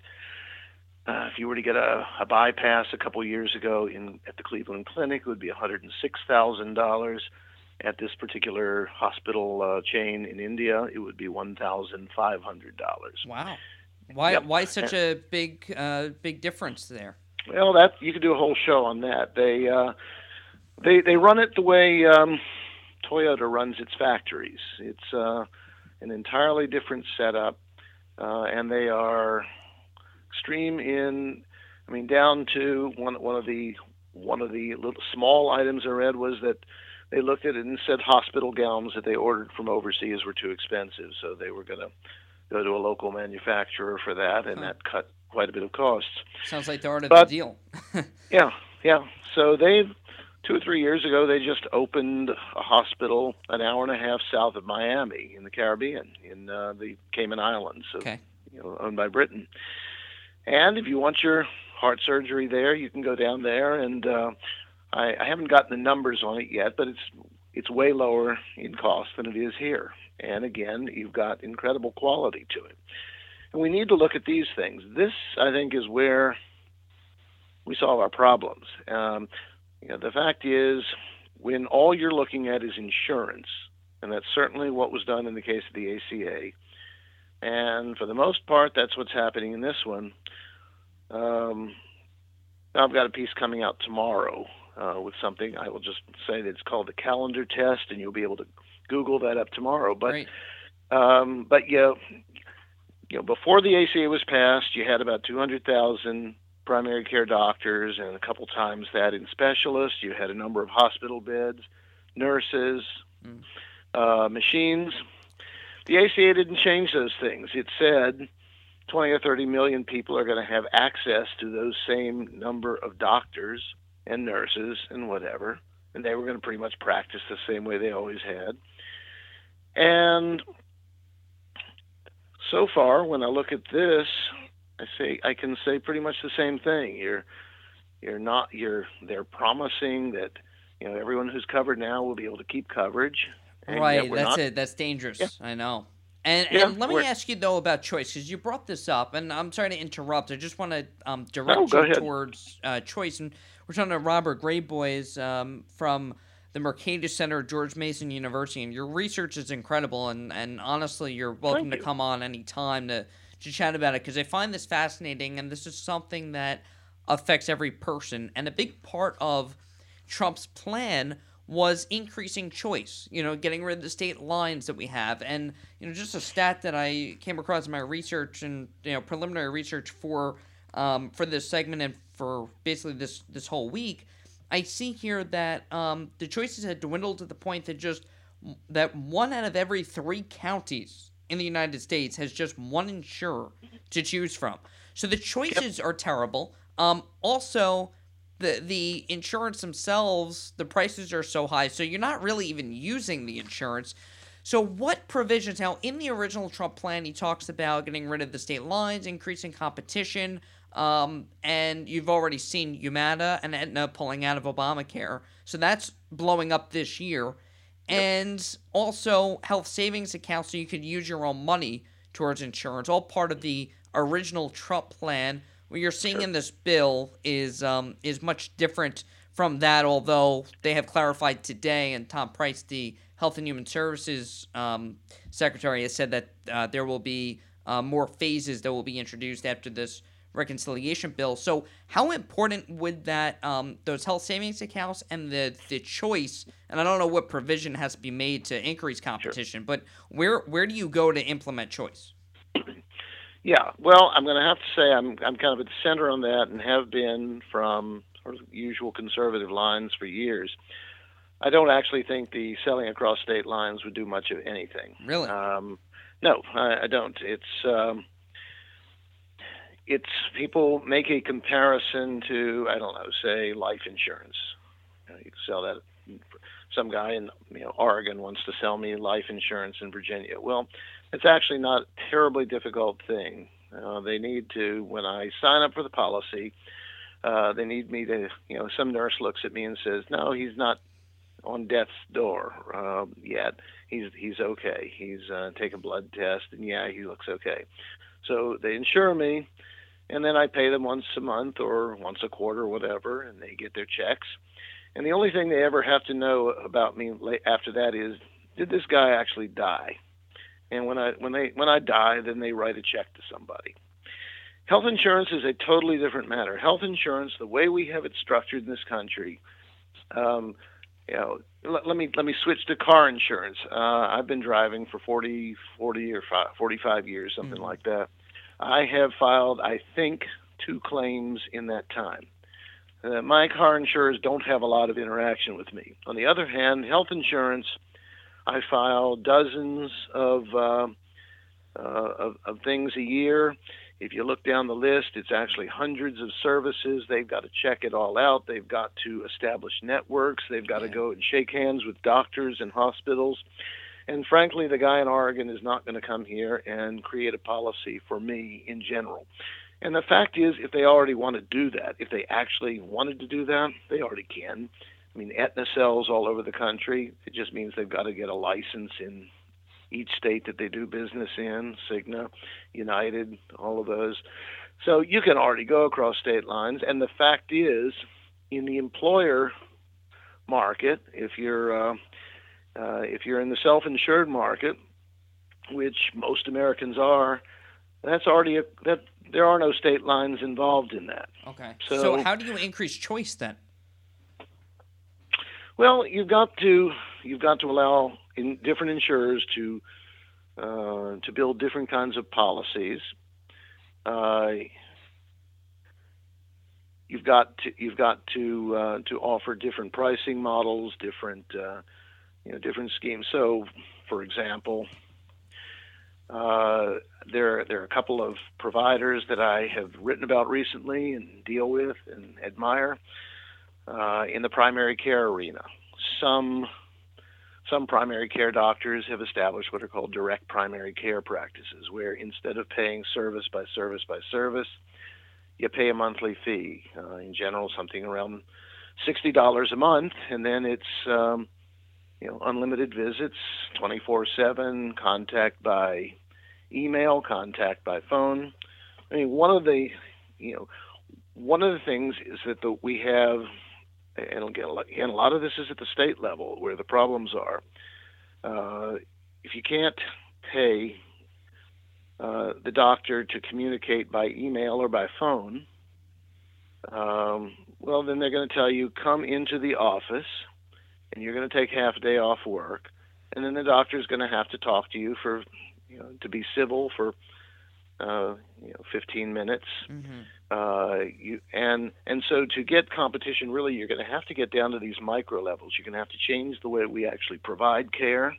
M: uh, if you were to get a, a bypass a couple of years ago in at the Cleveland Clinic, it would be $106,000. At this particular hospital uh, chain in India, it would be $1,500.
F: Wow. Why
M: Yep.
F: why such a big uh, big difference there?
M: Well, that you could do a whole show on that. They uh, they they run it the way um, Toyota runs its factories. It's uh, an entirely different setup, uh, and they are extreme in. I mean, down to one one of the one of the little small items I read was that they looked at it and said hospital gowns that they ordered from overseas were too expensive, so they were going to go to a local manufacturer for that, and that cut quite a bit of costs.
F: Sounds like the art of
M: But-
F: the deal. <laughs>
M: Yeah, yeah. So they've two or three years ago they just opened a hospital an hour and a half south of Miami in the Caribbean in uh, the Cayman Islands, so,
F: Okay.
M: you know, owned by Britain. And if you want your heart surgery there, you can go down there. And uh, I, I haven't gotten the numbers on it yet, but it's it's way lower in cost than it is here. And again, you've got incredible quality to it. And we need to look at these things. This, I think, is where we solve our problems. Um, you know, the fact is, when all you're looking at is insurance, and that's certainly what was done in the case of the ACA, and for the most part, that's what's happening in this one. Um, I've got a piece coming out tomorrow uh, with something. I will just say that it's called the calendar test, and you'll be able to Google that up tomorrow. But
F: Great.
M: um, but you know, you know, before the ACA was passed, you had about 200,000 primary care doctors, and a couple times that in specialists. You had a number of hospital beds, nurses, uh, machines. The ACA didn't change those things. It said 20 or 30 million people are going to have access to those same number of doctors and nurses and whatever, and they were going to pretty much practice the same way they always had. And so far, when I look at this, I say I can say pretty much the same thing. You're you're not you're they're promising that you know everyone who's covered now will be able to keep coverage.
F: right. That's
M: not-
F: it. That's dangerous. I know. And,
M: Yeah,
F: and let me ask you though about choice because you brought this up, and I'm sorry to interrupt. I just want to um, direct you
M: ahead.
F: towards uh, choice, and we're talking to Robert Graboyes um, from the Mercatus Center at George Mason University, and your research is incredible. And, and honestly, you're welcome to come on anytime to to chat about it because I find this fascinating, and this is something that affects every person. And a big part of Trump's plan was increasing choice, you know, getting rid of the state lines that we have. And, you know, just a stat that I came across in my research and, you know, preliminary research for um, for this segment and for basically this this whole week, I see here that um, the choices had dwindled to the point that just that one out of every three counties in the United States has just one insurer to choose from. So the choices are terrible. Um, also, the the insurance themselves, the prices are so high, so you're not really even using the insurance. So what provisions now in the original Trump plan he talks about getting rid of the state lines, increasing competition, um, and you've already seen Humana and Aetna pulling out of Obamacare. So that's blowing up this year. And also health savings accounts so you could use your own money towards insurance, all part of the original Trump plan. What you're seeing in this bill is um, is much different from that, although they have clarified today, and Tom Price, the Health and Human Services um, Secretary, has said that uh, there will be uh, more phases that will be introduced after this reconciliation bill. So, how important would that um, those health savings accounts and the the choice? And I don't know what provision has to be made to increase competition, but where where do you go to implement choice? <clears throat>
M: Yeah, well, I'm going to have to say I'm I'm kind of at the center on that and have been from sort of usual conservative lines for years. I don't actually think the selling across state lines would do much of anything.
F: Really?
M: Um, no, I, I don't. It's um, it's people make a comparison to I don't know, say life insurance. You, know, you sell that. Some guy in you know Oregon wants to sell me life insurance in Virginia. Well, it's actually not a terribly difficult thing. Uh, they need to when I sign up for the policy. Uh, they need me to, you know, some nurse looks at me and says, "No, he's not on death's door uh, yet. He's he's okay. He's uh, take a blood test, and yeah, he looks okay." So they insure me, and then I pay them once a month or once a quarter, or whatever, and they get their checks. And the only thing they ever have to know about me after that is, did this guy actually die? And when I when they when I die, then they write a check to somebody. Health insurance is a totally different matter. Health insurance, the way we have it structured in this country, um, you know, let, let me let me switch to car insurance. Uh, I've been driving for 40, 40 or fi 45 years, something like that. I have filed, I think, two claims in that time. Uh, my car insurers don't have a lot of interaction with me. On the other hand, health insurance, I file dozens of uh, uh, of, of things a year. If you look down the list, it's actually hundreds of services. They've got to check it all out. They've got to establish networks. They've got to go and shake hands with doctors and hospitals. And frankly, the guy in Oregon is not going to come here and create a policy for me in general. And the fact is, if they already want to do that, if they actually wanted to do that, they already can. I mean, Aetna sells all over the country. It just means they've got to get a license in each state that they do business in, Cigna, United, all of those. So you can already go across state lines. And the fact is, in the employer market, if you're uh, uh, if you're in the self-insured market, which most Americans are, that's already a, that there are no state lines involved in that.
F: Okay.
M: So-
F: so how do you increase choice then?
M: Well, you've got to you've got to allow in different insurers to uh, to build different kinds of policies. Uh, you've got to you've got to uh, to offer different pricing models, different uh, you know different schemes. So, for example, uh, there there are a couple of providers that I have written about recently and deal with and admire uh, in the primary care arena. Some some primary care doctors have established what are called direct primary care practices, where instead of paying service by service by service, you pay a monthly fee. Uh, in general, something around sixty dollars a month, and then it's um, you know, unlimited visits, 24/7, contact by email, contact by phone. I mean, one of the, you know, one of the things is that the, we have, and again, and a lot of this is at the state level where the problems are. Uh, if you can't pay uh, the doctor to communicate by email or by phone, um, well, then they're going to tell you come into the office and you're going to take half a day off work, and then the doctor is going to have to talk to you for, you know, to be civil for, uh, you know, 15 minutes.
F: Mm-hmm.
M: Uh, you and and so to get competition, really, you're going to have to get down to these micro levels. You're going to have to change the way we actually provide care.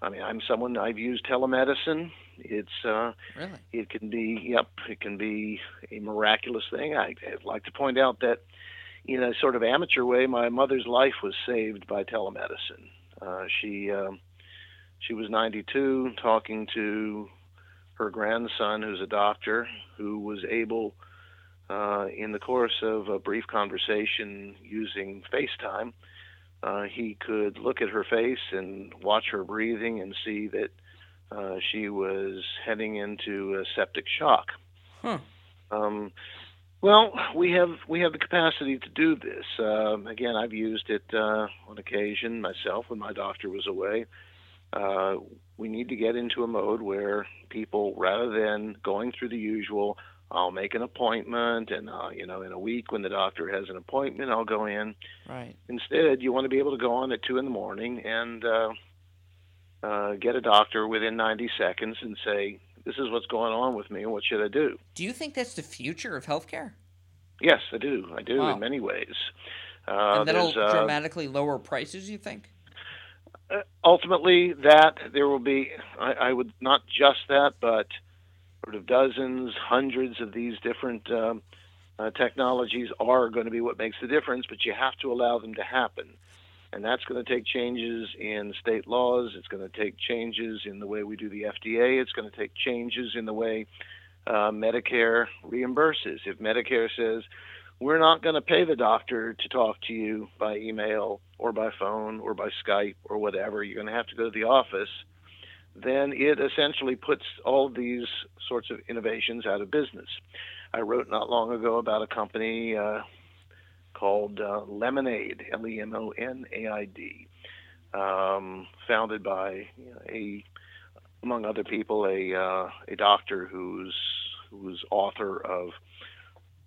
M: I mean, I'm someone I've used telemedicine. It's uh,
F: really
M: it can be yep, it can be a miraculous thing. I, I'd like to point out that in a sort of amateur way, my mother's life was saved by telemedicine. Uh, she um, she was 92, talking to her grandson, who's a doctor, who was able, uh, in the course of a brief conversation using FaceTime, uh, he could look at her face and watch her breathing and see that uh, she was heading into a septic shock.
F: Huh.
M: Um, well, we have we have the capacity to do this. Um, again, I've used it uh, on occasion myself when my doctor was away. Uh, we need to get into a mode where people, rather than going through the usual, I'll make an appointment, and uh, you know, in a week when the doctor has an appointment, I'll go in.
F: Right.
M: Instead, you want to be able to go on at two in the morning and uh, uh, get a doctor within 90 seconds and say, "This is what's going on with me, and what should I do?"
F: Do you think that's the future of healthcare?
M: Yes, I do. I do
F: Wow.
M: in many ways. Uh,
F: and that'll
M: there's, uh,
F: dramatically lower prices. You think?
M: uh, ultimately that there will be I, I would not just that but sort of dozens hundreds of these different um, uh, technologies are going to be what makes the difference but you have to allow them to happen and that's going to take changes in state laws it's going to take changes in the way we do the fda it's going to take changes in the way uh, medicare reimburses if medicare says we're not going to pay the doctor to talk to you by email or by phone or by Skype or whatever. You're going to have to go to the office. Then it essentially puts all these sorts of innovations out of business. I wrote not long ago about a company uh, called uh, Lemonaid, L E M O N A I D, um, founded by a, among other people, a uh, a doctor who's who's author of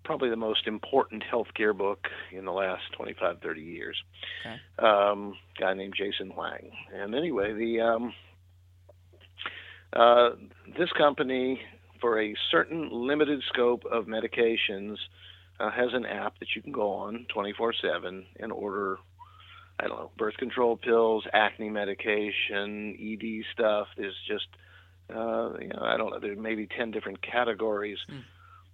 M: probably the most important healthcare book in the last 25, 30 years.
F: Okay.
M: Um, guy named Jason Hwang. And anyway, the um, uh, this company, for a certain limited scope of medications, uh, has an app that you can go on 24/7 and order. I don't know, birth control pills, acne medication, ED stuff. There's just, uh, you know, I don't know. There may be ten different categories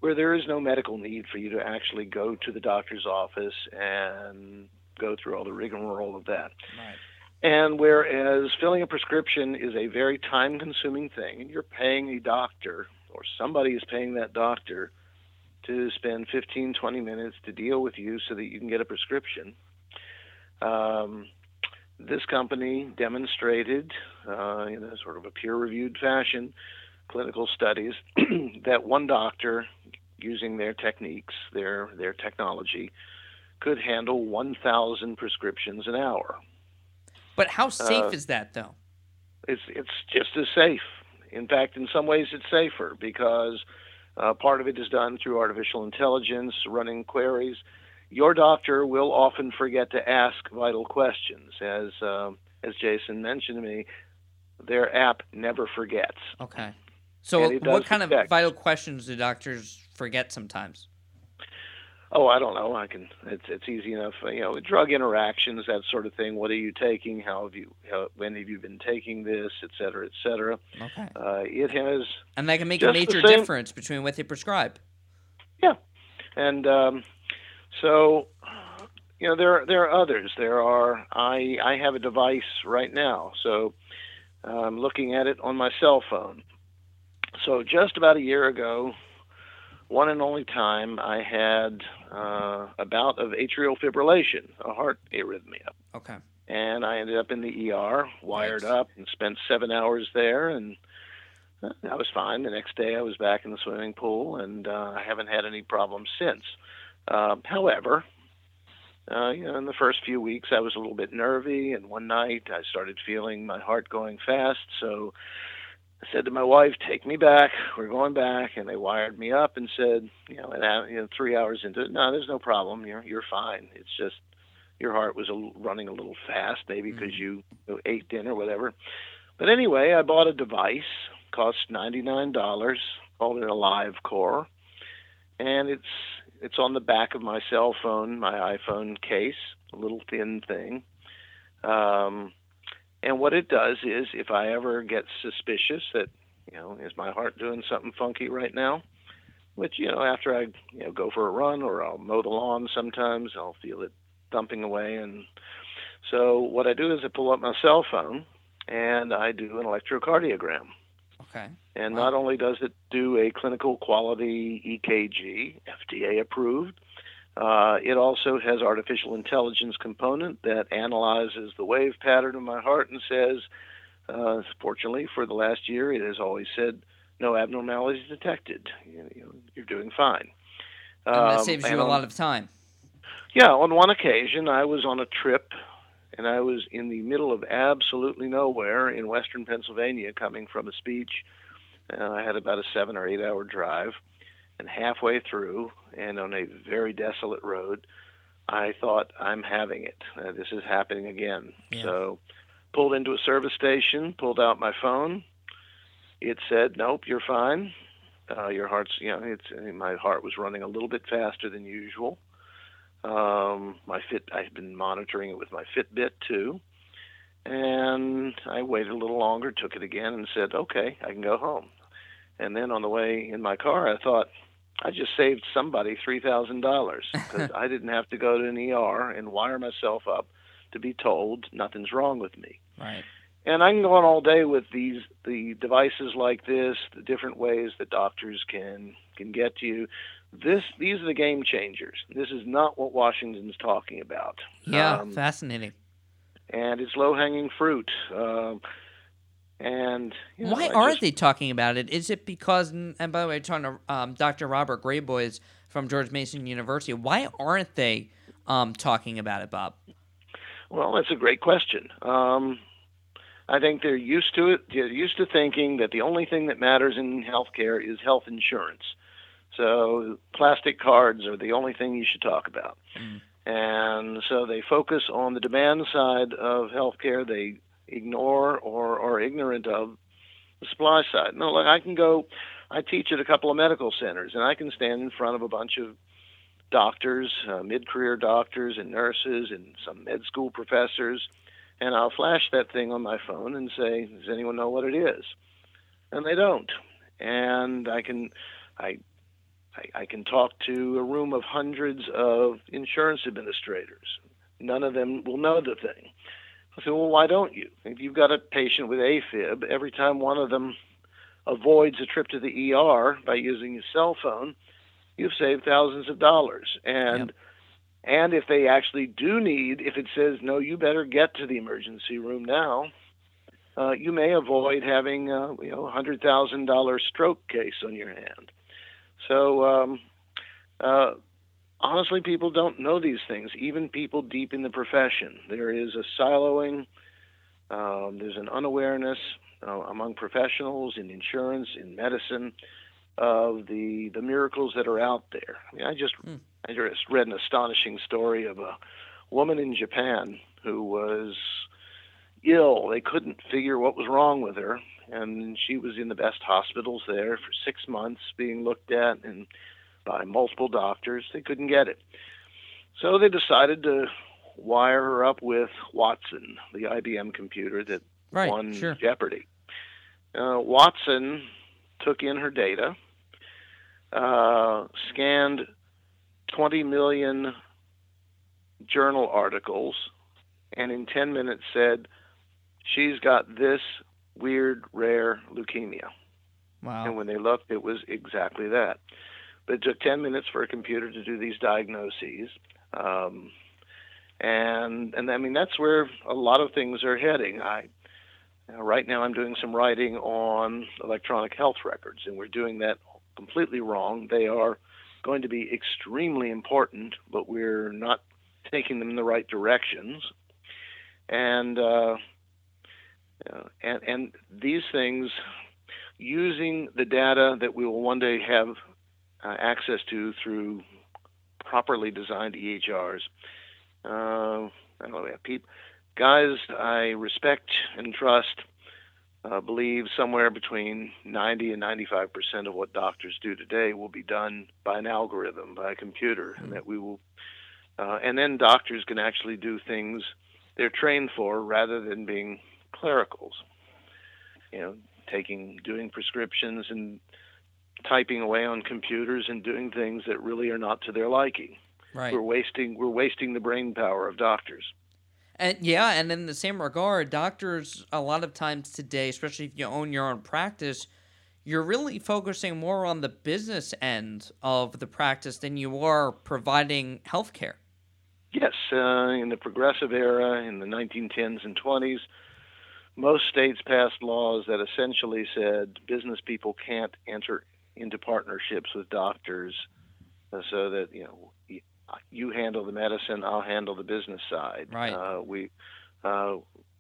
M: where there is no medical need for you to actually go to the doctor's office and go through all the rigmarole of that.
F: Right.
M: And whereas filling a prescription is a very time consuming thing, and you're paying a doctor, or somebody is paying that doctor to spend 15, 20 minutes to deal with you so that you can get a prescription. Um, this company demonstrated, uh, in a sort of a peer reviewed fashion, clinical studies <clears throat> that one doctor, using their techniques, their, their technology, could handle 1,000 prescriptions an hour.
F: But how safe
M: Uh,
F: is that, though?
M: It's it's just as safe. In fact, in some ways, it's safer because uh, part of it is done through artificial intelligence, running queries. Your doctor will often forget to ask vital questions, as um, as Jason mentioned to me. Their app never forgets.
F: Okay. So, what kind of vital questions do doctors forget sometimes?
M: Oh, I don't know. I can. It's it's easy enough. uh, You know, drug interactions, that sort of thing. What are you taking? How have you? How, when have you been taking this? Et cetera, et cetera.
F: Okay.
M: Uh, it has
F: And that can make a major difference between what they prescribe.
M: Yeah, and um, so, you know, there there are others. There are. I I have a device right now, so I'm looking at it on my cell phone. So just about a year ago, one and only time I had uh, a bout of atrial fibrillation, a heart arrhythmia.
F: Okay.
M: and I ended up in the ER, wired up, and spent seven hours there, and uh, I was fine. The next day, I was back in the swimming pool, and uh, I haven't had any problems since. Uh, however, uh, you know, in the first few weeks, I was a little bit nervy, and one night I started feeling my heart going fast. So said to my wife, "Take me back. We're going back." And they wired me up and said, you know, and uh, you know, three hours into it, no, there's no problem. You're you're fine. It's just your heart was a, running a little fast, maybe because mm-hmm. you, you ate dinner, whatever. But anyway, I bought a device, cost ninety nine dollars, called it AliveCor, and it's it's on the back of my cell phone, my iPhone case, a little thin thing. Um, and what it does is, if I ever get suspicious that, you know, is my heart doing something funky right now? Which, you know, after I, you know, go for a run or I'll mow the lawn sometimes, I'll feel it thumping away. And so what I do is I pull up my cell phone and I do an electrocardiogram.
F: Okay.
M: And wow. not only does it do a clinical quality EKG, FDA approved, uh, it also has artificial intelligence component that analyzes the wave pattern of my heart and says, uh, fortunately, for the last year, it has always said no abnormalities detected. You, are doing fine.
F: And that um, saves you a lot of time.
M: Yeah, on one occasion, I was on a trip and I was in the middle of absolutely nowhere in western Pennsylvania coming from a speech. Uh, I had about a seven or eight hour drive and halfway through, and on a very desolate road, I thought, I'm having it. Uh, this is happening again. Yeah. So, pulled into a service station, pulled out my phone. It said, Nope, you're fine. Uh, your heart's, you know, it's my heart was running a little bit faster than usual. Um, my Fit, I've been monitoring it with my Fitbit too. And I waited a little longer, took it again, and said, Okay, I can go home. And then on the way in my car, I thought, I just saved somebody three thousand dollars <laughs> because I didn't have to go to an ER and wire myself up to be told nothing's wrong with me.
F: Right.
M: And I can go on all day with these the devices like this, the different ways that doctors can can get to you. This these are the game changers. This is not what Washington's talking about.
F: Yeah, um, fascinating.
M: And it's low hanging fruit. Um, and you know,
F: why
M: I
F: aren't
M: just,
F: they talking about it? Is it because? And by the way, talking to um, Dr. Robert Graboyes from George Mason University, why aren't they um, talking about it, Bob?
M: Well, that's a great question. Um, I think they're used to it. They're used to thinking that the only thing that matters in healthcare is health insurance. So plastic cards are the only thing you should talk about. Mm. And so they focus on the demand side of healthcare. They ignore or are ignorant of the supply side. No, like I can go, I teach at a couple of medical centers, and I can stand in front of a bunch of doctors, uh, mid-career doctors, and nurses, and some med school professors, and I'll flash that thing on my phone and say, "Does anyone know what it is?" And they don't. And I can, I, I, I can talk to a room of hundreds of insurance administrators. None of them will know the thing. I said, well, why don't you? If you've got a patient with AFib, every time one of them avoids a trip to the ER by using his cell phone, you've saved thousands of dollars. And and if they actually do need, if it says no, you better get to the emergency room now, uh, you may avoid having uh, you know a hundred thousand dollar stroke case on your hand. So um, uh, honestly, people don't know these things, even people deep in the profession. There is a siloing, um, there's an unawareness uh, among professionals in insurance, in medicine, of the, the miracles that are out there. I, mean, I just mm. I just read an astonishing story of a woman in Japan who was ill. They couldn't figure what was wrong with her, and she was in the best hospitals there for six months, being looked at and by multiple doctors. They couldn't get it. So they decided to wire her up with Watson, the IBM computer that
F: right,
M: won
F: sure.
M: Jeopardy. Uh, Watson took in her data, uh, scanned 20 million journal articles, and in 10 minutes said, She's got this weird, rare leukemia.
F: Wow.
M: And when they looked, it was exactly that. It took 10 minutes for a computer to do these diagnoses. Um, and and I mean that's where a lot of things are heading. I uh, right now I'm doing some writing on electronic health records, and we're doing that completely wrong. They are going to be extremely important, but we're not taking them in the right directions. And uh, and and these things, using the data that we will one day have uh, access to through properly designed EHRs. Uh, I don't know, people, guys I respect and trust uh, believe somewhere between 90 and 95 percent of what doctors do today will be done by an algorithm, by a computer, and that we will, uh, and then doctors can actually do things they're trained for rather than being clericals. You know, taking, doing prescriptions and typing away on computers and doing things that really are not to their liking.
F: Right.
M: We're wasting we're wasting the brain power of doctors.
F: And yeah, and in the same regard, doctors a lot of times today, especially if you own your own practice, you're really focusing more on the business end of the practice than you are providing health care.
M: Yes, uh, in the progressive era, in the 1910s and 20s, most states passed laws that essentially said business people can't enter into partnerships with doctors uh, so that you know you handle the medicine, I'll handle the business side.
F: Right.
M: Uh, we uh,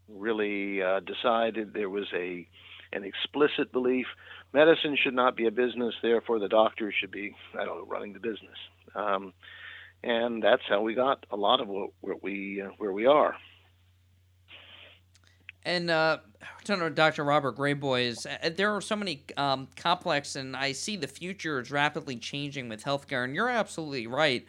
M: really uh, decided there was a an explicit belief medicine should not be a business, therefore the doctors should be I don't know running the business. Um, and that's how we got a lot of what, we uh, where we are.
F: And uh, Dr. Robert Graboyes, uh, there are so many um, complex, and I see the future is rapidly changing with healthcare. And you're absolutely right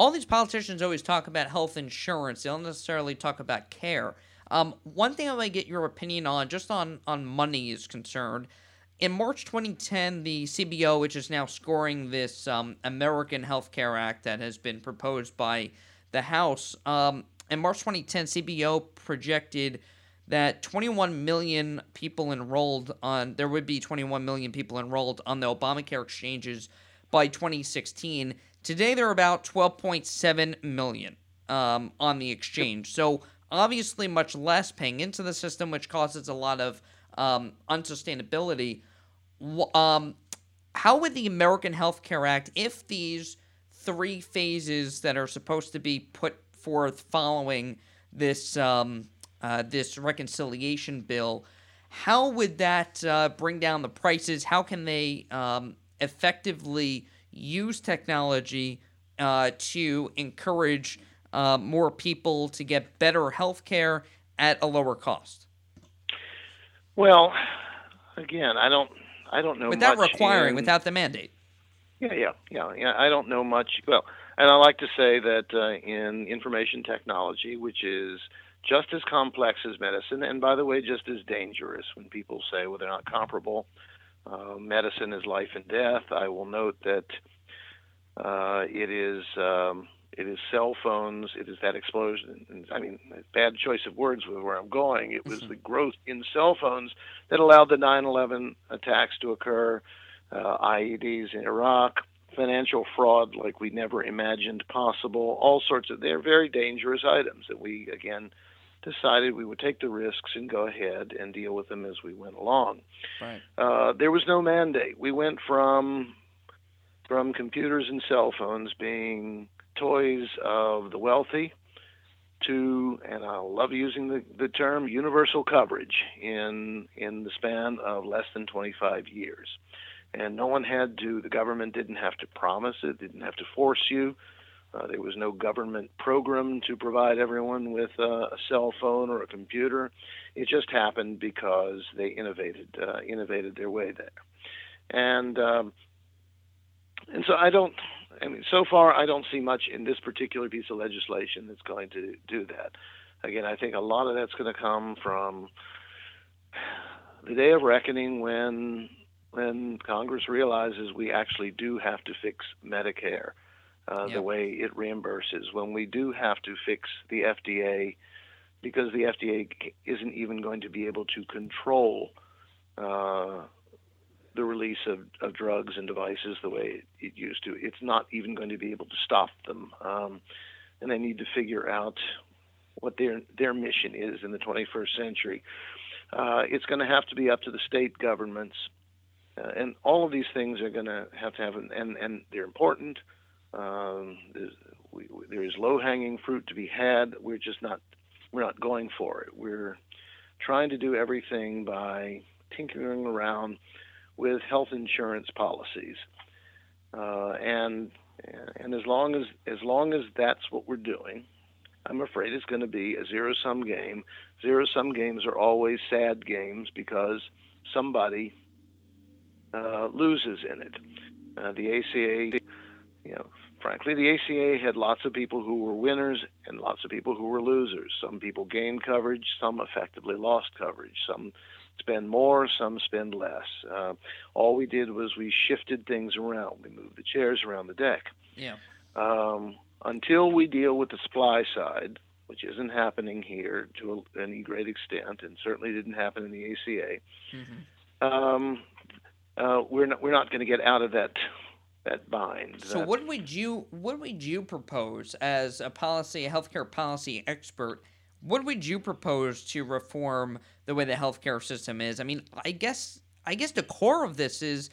F: all these politicians always talk about health insurance. They don't necessarily talk about care. Um, one thing I want to get your opinion on, just on on money is concerned. In March 2010, the CBO, which is now scoring this um, American Health Care Act that has been proposed by the House, um, in March 2010, CBO projected that 21 million people enrolled on there would be 21 million people enrolled on the Obamacare exchanges by 2016. Today there are about 12.7 million um, on the exchange. So obviously much less paying into the system, which causes a lot of um, unsustainability. Um, how would the American Health Care Act, if these three phases that are supposed to be put forth following this um, uh, this reconciliation bill, how would that uh, bring down the prices? How can they um, effectively use technology uh, to encourage uh, more people to get better health care at a lower cost?
M: Well, again, I don't, I don't know
F: without requiring,
M: in,
F: without the mandate.
M: Yeah, yeah, yeah, yeah. I don't know much. Well, and I like to say that uh, in information technology, which is just as complex as medicine, and by the way, just as dangerous. When people say, "Well, they're not comparable," uh, medicine is life and death. I will note that uh, it is um, it is cell phones. It is that explosion. I mean, bad choice of words with where I'm going. It was the growth in cell phones that allowed the 9/11 attacks to occur, uh, IEDs in Iraq, financial fraud like we never imagined possible. All sorts of they're very dangerous items that we again decided we would take the risks and go ahead and deal with them as we went along.
F: Right.
M: Uh, there was no mandate. We went from from computers and cell phones being toys of the wealthy to, and I love using the, the term, universal coverage in in the span of less than 25 years. And no one had to, the government didn't have to promise it, didn't have to force you. Uh, there was no government program to provide everyone with uh, a cell phone or a computer. It just happened because they innovated uh, innovated their way there, and um, and so I don't. I mean, so far I don't see much in this particular piece of legislation that's going to do that. Again, I think a lot of that's going to come from the day of reckoning when when Congress realizes we actually do have to fix Medicare uh,
F: Yep.
M: the way it reimburses, when we do have to fix the FDA because the FDA isn't even going to be able to control uh, the release of, of drugs and devices the way it, used to. It's not even going to be able to stop them. Um, and they need to figure out what their their mission is in the 21st century. Uh, it's going to have to be up to the state governments, uh, and all of these things are going to have to have, an, and and they're important. Um, there's, we, there is low hanging fruit to be had. We're just not we're not going for it. We're trying to do everything by tinkering around with health insurance policies, uh, and and as long as as long as that's what we're doing, I'm afraid it's going to be a zero sum game. Zero sum games are always sad games because somebody uh, loses in it. Uh, the ACA, you know, frankly, the ACA had lots of people who were winners and lots of people who were losers. Some people gained coverage, some effectively lost coverage. Some spend more, some spend less. Uh, all we did was we shifted things around. We moved the chairs around the deck.
F: Yeah.
M: Um, until we deal with the supply side, which isn't happening here to any great extent, and certainly didn't happen in the ACA,
F: mm-hmm.
M: um, uh, we're not we're not going to get out of that that bind.
F: So, what would you what would you propose as a policy, a healthcare policy expert? What would you propose to reform the way the healthcare system is? I mean, I guess I guess the core of this is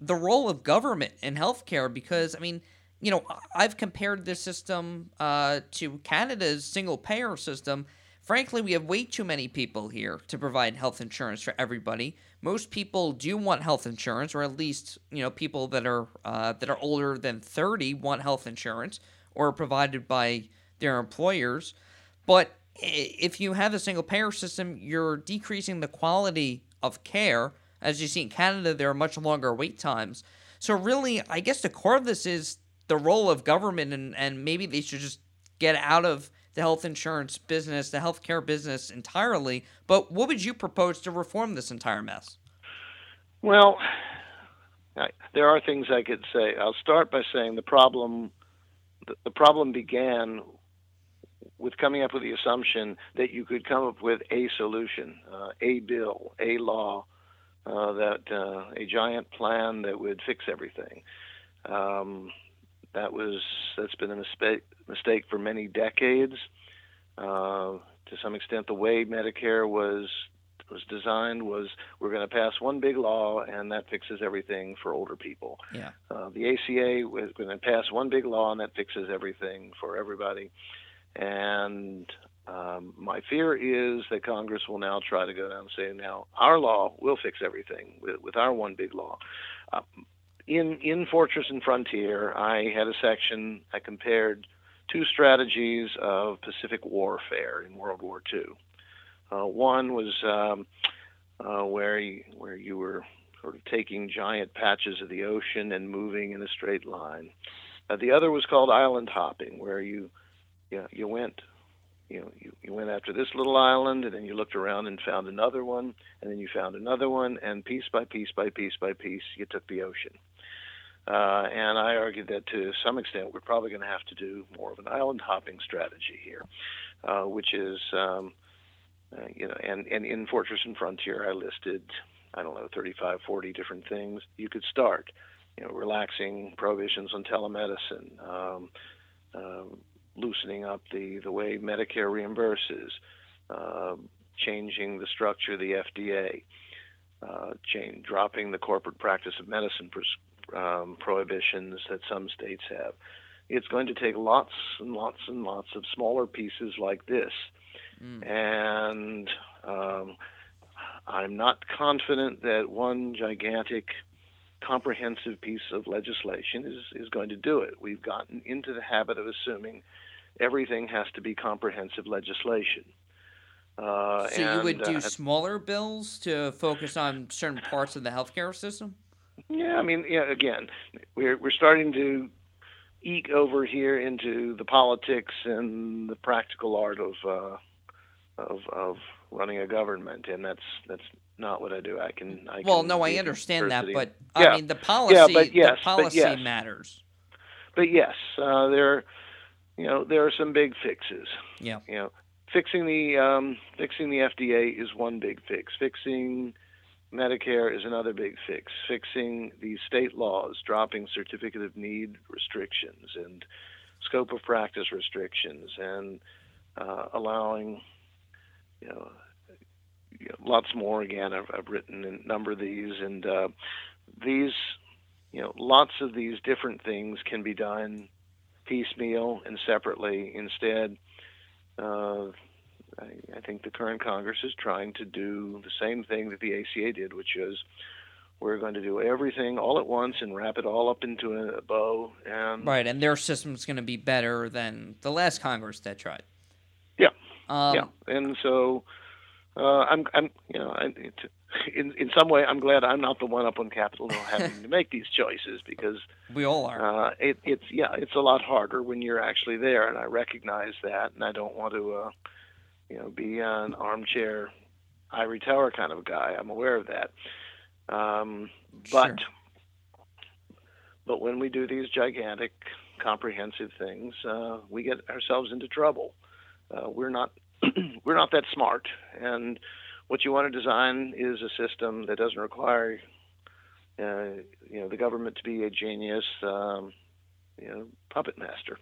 F: the role of government in healthcare because I mean you know, I've compared this system uh, to Canada's single payer system. Frankly, we have way too many people here to provide health insurance for everybody. Most people do want health insurance, or at least you know people that are uh, that are older than thirty want health insurance or provided by their employers. But if you have a single payer system, you're decreasing the quality of care. As you see in Canada, there are much longer wait times. So really, I guess the core of this is the role of government and, and maybe they should just get out of the health insurance business, the healthcare business entirely. But what would you propose to reform this entire mess?
M: Well, I, there are things I could say. I'll start by saying the problem the, the problem began with coming up with the assumption that you could come up with a solution, uh, a bill, a law, uh, that uh, a giant plan that would fix everything. Um, that was that's been a mistake mistake for many decades. Uh, to some extent, the way Medicare was was designed was we're going to pass one big law and that fixes everything for older people.
F: Yeah.
M: Uh, the ACA was going to pass one big law and that fixes everything for everybody. And um, my fear is that Congress will now try to go down and say, now our law will fix everything with, with our one big law. Uh, in in Fortress and Frontier, I had a section I compared two strategies of Pacific warfare in World War II. Uh, one was um, uh, where you, where you were sort of taking giant patches of the ocean and moving in a straight line. Uh, the other was called island hopping, where you you, know, you went you know you, you went after this little island and then you looked around and found another one and then you found another one and piece by piece by piece by piece you took the ocean uh, and I argued that to some extent we're probably going to have to do more of an island hopping strategy here, uh, which is, um, uh, you know, and, and in Fortress and Frontier I listed, I don't know, 35, 40 different things you could start. You know, relaxing prohibitions on telemedicine, um, uh, loosening up the, the way Medicare reimburses, uh, changing the structure of the FDA, uh, change, dropping the corporate practice of medicine pres- um, prohibitions that some states have. It's going to take lots and lots and lots of smaller pieces like this. Mm. And um, I'm not confident that one gigantic, comprehensive piece of legislation is, is going to do it. We've gotten into the habit of assuming everything has to be comprehensive legislation. Uh,
F: so
M: and,
F: you would do
M: uh,
F: smaller bills to focus on certain parts of the healthcare system?
M: Yeah, I mean, yeah. Again, we're we're starting to eke over here into the politics and the practical art of uh, of of running a government, and that's that's not what I do. I can. I
F: well,
M: can
F: no, I understand that, but
M: yeah.
F: I mean the policy.
M: Yeah, but yes,
F: the policy
M: but yes.
F: matters.
M: But yes, uh, there, you know, there are some big fixes.
F: Yeah.
M: You know, fixing the um, fixing the FDA is one big fix. Fixing Medicare is another big fix. Fixing these state laws, dropping certificate of need restrictions, and scope of practice restrictions and uh, allowing, you know, you know, lots more. Again, I've, I've written a number of these, and uh, these, you know, lots of these different things can be done piecemeal and separately. Instead, uh, I, I think the current Congress is trying to do the same thing that the ACA did, which is we're going to do everything all at once and wrap it all up into a bow. And
F: right, and their system's going to be better than the last Congress that tried.
M: Yeah,
F: um,
M: yeah, and so uh, I'm, I'm, you know, I, in in some way, I'm glad I'm not the one up on Capitol Hill <laughs> having to make these choices because
F: we all are.
M: Uh, it, it's yeah, it's a lot harder when you're actually there, and I recognize that, and I don't want to, uh, you know, be an armchair ivory tower kind of guy. I'm aware of that. Um, but
F: Sure.
M: but when we do these gigantic, comprehensive things, uh, we get ourselves into trouble. Uh, we're not <clears throat> we're not that smart, and what you want to design is a system that doesn't require uh, you know the government to be a genius, um, you know, puppet master.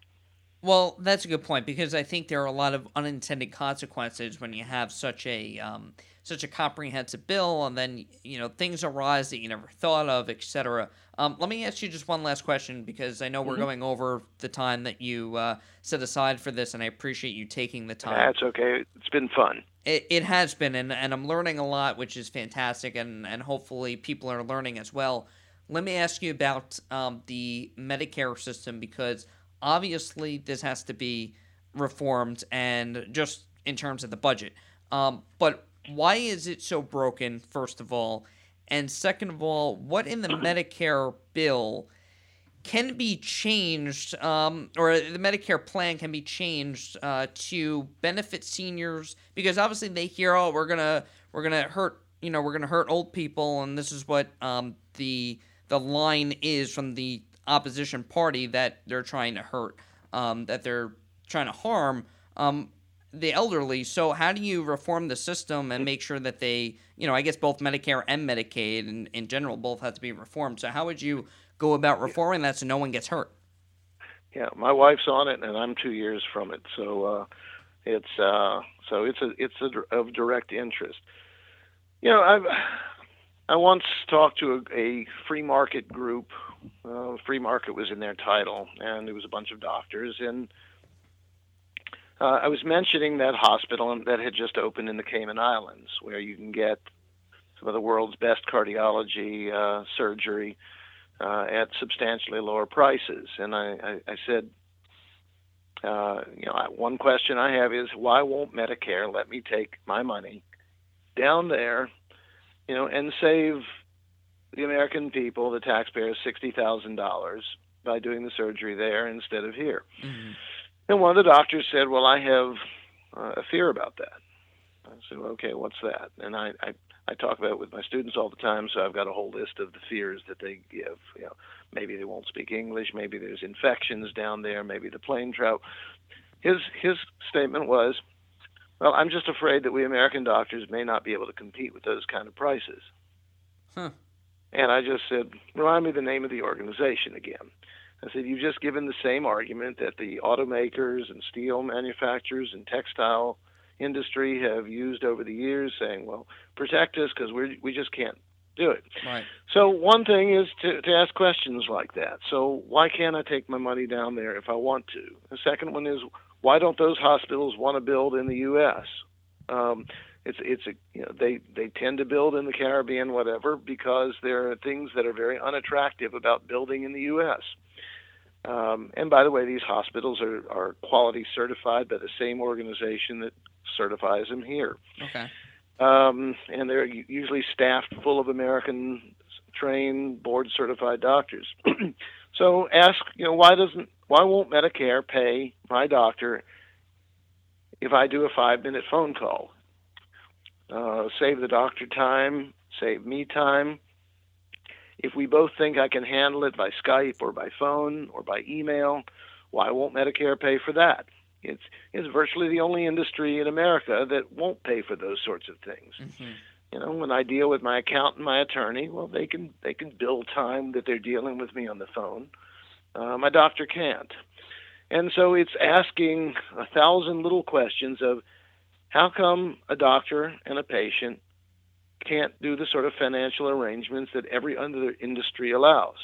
F: Well, that's a good point because I think there are a lot of unintended consequences when you have such a um, such a comprehensive bill, and then you know things arise that you never thought of, etc. Um, let me ask you just one last question because I know we're
M: Mhm.
F: going over the time that you uh, set aside for this, and I appreciate you taking the time.
M: That's okay. It's been fun.
F: It, it has been, and, and I'm learning a lot, which is fantastic, and, and hopefully people are learning as well. Let me ask you about um, the Medicare system because obviously this has to be reformed, and just in terms of the budget. Um, but why is it so broken, first of all? And second of all, what in the <clears throat> Medicare bill can be changed, um, or the Medicare plan can be changed uh, to benefit seniors because obviously they hear, oh, we're gonna we're gonna hurt, you know, we're gonna hurt old people, and this is what um, the the line is from the opposition party that they're trying to hurt, um, that they're trying to harm um, the elderly. So how do you reform the system and make sure that they, you know, I guess both Medicare and Medicaid and in general both have to be reformed. So how would you go about reforming that so no one gets hurt?
M: Yeah, my wife's on it, and I'm two years from it, so uh, it's uh, so it's a it's a, of direct interest. You know, I've I once talked to a, a free market group. Uh, free market was in their title, and it was a bunch of doctors. And uh, I was mentioning that hospital that had just opened in the Cayman Islands, where you can get some of the world's best cardiology uh, surgery uh, at substantially lower prices. And I, I, I said, uh, you know, one question I have is why won't Medicare let me take my money down there, you know, and save the American people, the taxpayers, sixty thousand dollars by doing the surgery there instead of here? And one of the doctors said, "Well, I have uh, a fear about that." I said, well, "Okay, what's that?" And I, I I talk about it with my students all the time, so I've got a whole list of the fears that they give. You know, maybe they won't speak English, maybe there's infections down there, maybe the plane trout. His his statement was, "Well, I'm just afraid that we American doctors may not be able to compete with those kind of prices."
F: Huh.
M: And I just said, remind me the name of the organization again. I said, you've just given the same argument that the automakers and steel manufacturers and textile industry have used over the years, saying, well, protect us because we we just can't do it.
F: Right.
M: So one thing is to, to ask questions like that. So why can't I take my money down there if I want to? The second one is why don't those hospitals want to build in the U.S.? Um, it's it's a you know they they tend to build in the Caribbean whatever because there are things that are very unattractive about building in the U.S. Um, and by the way, these hospitals are, are quality certified by the same organization that certifies them here
F: Okay.
M: um, and they're usually staffed full of American trained, board certified doctors. <clears throat> so ask, you know, why doesn't why won't Medicare pay my doctor if I do a five minute phone call? Uh, save the doctor time, save me time. If we both think I can handle it by Skype or by phone or by email, why won't Medicare pay for that? It's it's virtually the only industry in America that won't pay for those sorts of things. You know, when I deal with my accountant, my attorney, well, they can they can bill time that they're dealing with me on the phone. Uh, my doctor can't. And so it's asking a thousand little questions of how come a doctor and a patient can't do the sort of financial arrangements that every other industry allows.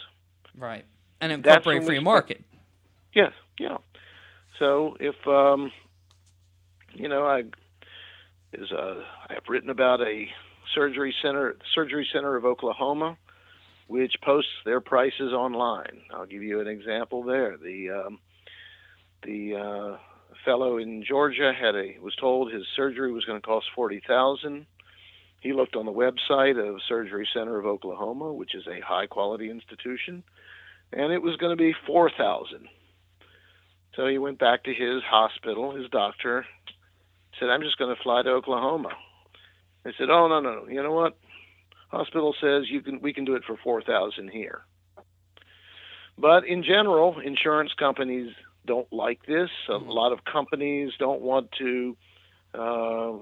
F: Right. And incorporate free market.
M: Yes, yeah. So if um, you know, I is uh, I've written about a surgery center, surgery center of Oklahoma, which posts their prices online. I'll give you an example there. The um, the uh, fellow in Georgia had a was told his surgery was going to cost forty thousand. He looked on the website of Surgery Center of Oklahoma, which is a high quality institution, and it was going to be four thousand. So he went back to his hospital, his doctor, said, I'm just going to fly to Oklahoma. I said, Oh no, no, no. You know what? Hospital says you can we can do it for four thousand here. But in general, insurance companies don't like this. A lot of companies don't want to uh,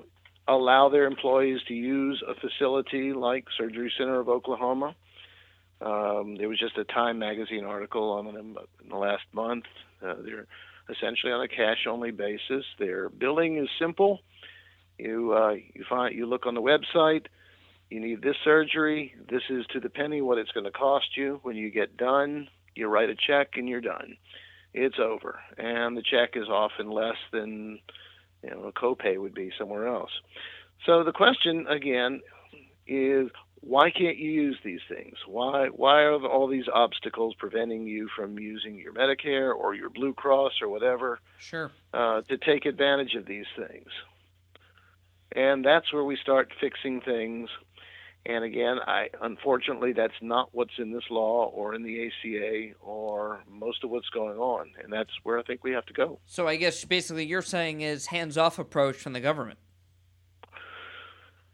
M: allow their employees to use a facility like Surgery Center of Oklahoma. Um, there was just a Time magazine article on them in the last month. Uh, they're essentially on a cash-only basis. Their billing is simple. You uh, you find you look on the website. You need this surgery. This is to the penny what it's going to cost you. When you get done, you write a check and you're done. It's over, and the check is often less than you know a copay would be somewhere else. So the question again is why can't you use these things? Why why are all these obstacles preventing you from using your Medicare or your Blue Cross or whatever?
F: Sure.
M: Uh, to take advantage of these things, and that's where we start fixing things. And again, I unfortunately that's not what's in this law or in the ACA or most of what's going on, and that's where I think we have to go.
F: So I guess basically you're saying is hands-off approach from the government.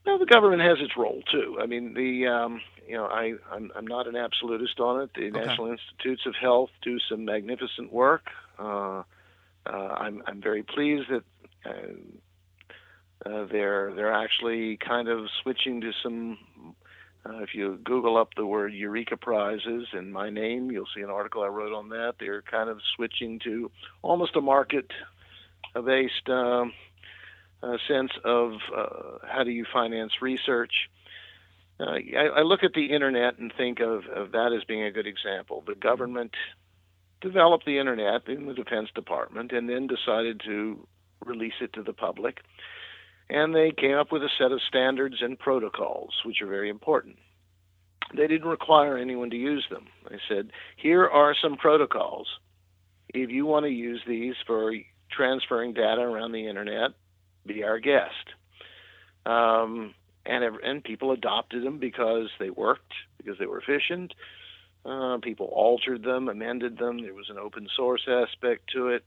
M: Well, the government has its role too. I mean, the um, you know, I I'm, I'm not an absolutist on it. The
F: Okay.
M: National Institutes of Health do some magnificent work. Uh, uh, I'm I'm very pleased that uh, uh, they're they're actually kind of switching to some. Uh, if you Google up the word Eureka Prizes and my name, you'll see an article I wrote on that. They're kind of switching to almost a market-based um, uh, sense of uh, how do you finance research. I, I look at the internet and think of, of that as being a good example. The government developed the internet in the Defense Department and then decided to release it to the public. And they came up with a set of standards and protocols, which are very important. They didn't require anyone to use them. They said, here are some protocols. If you want to use these for transferring data around the internet, be our guest. Um, and and people adopted them because they worked, because they were efficient. Uh, people altered them, amended them. There was an open source aspect to it,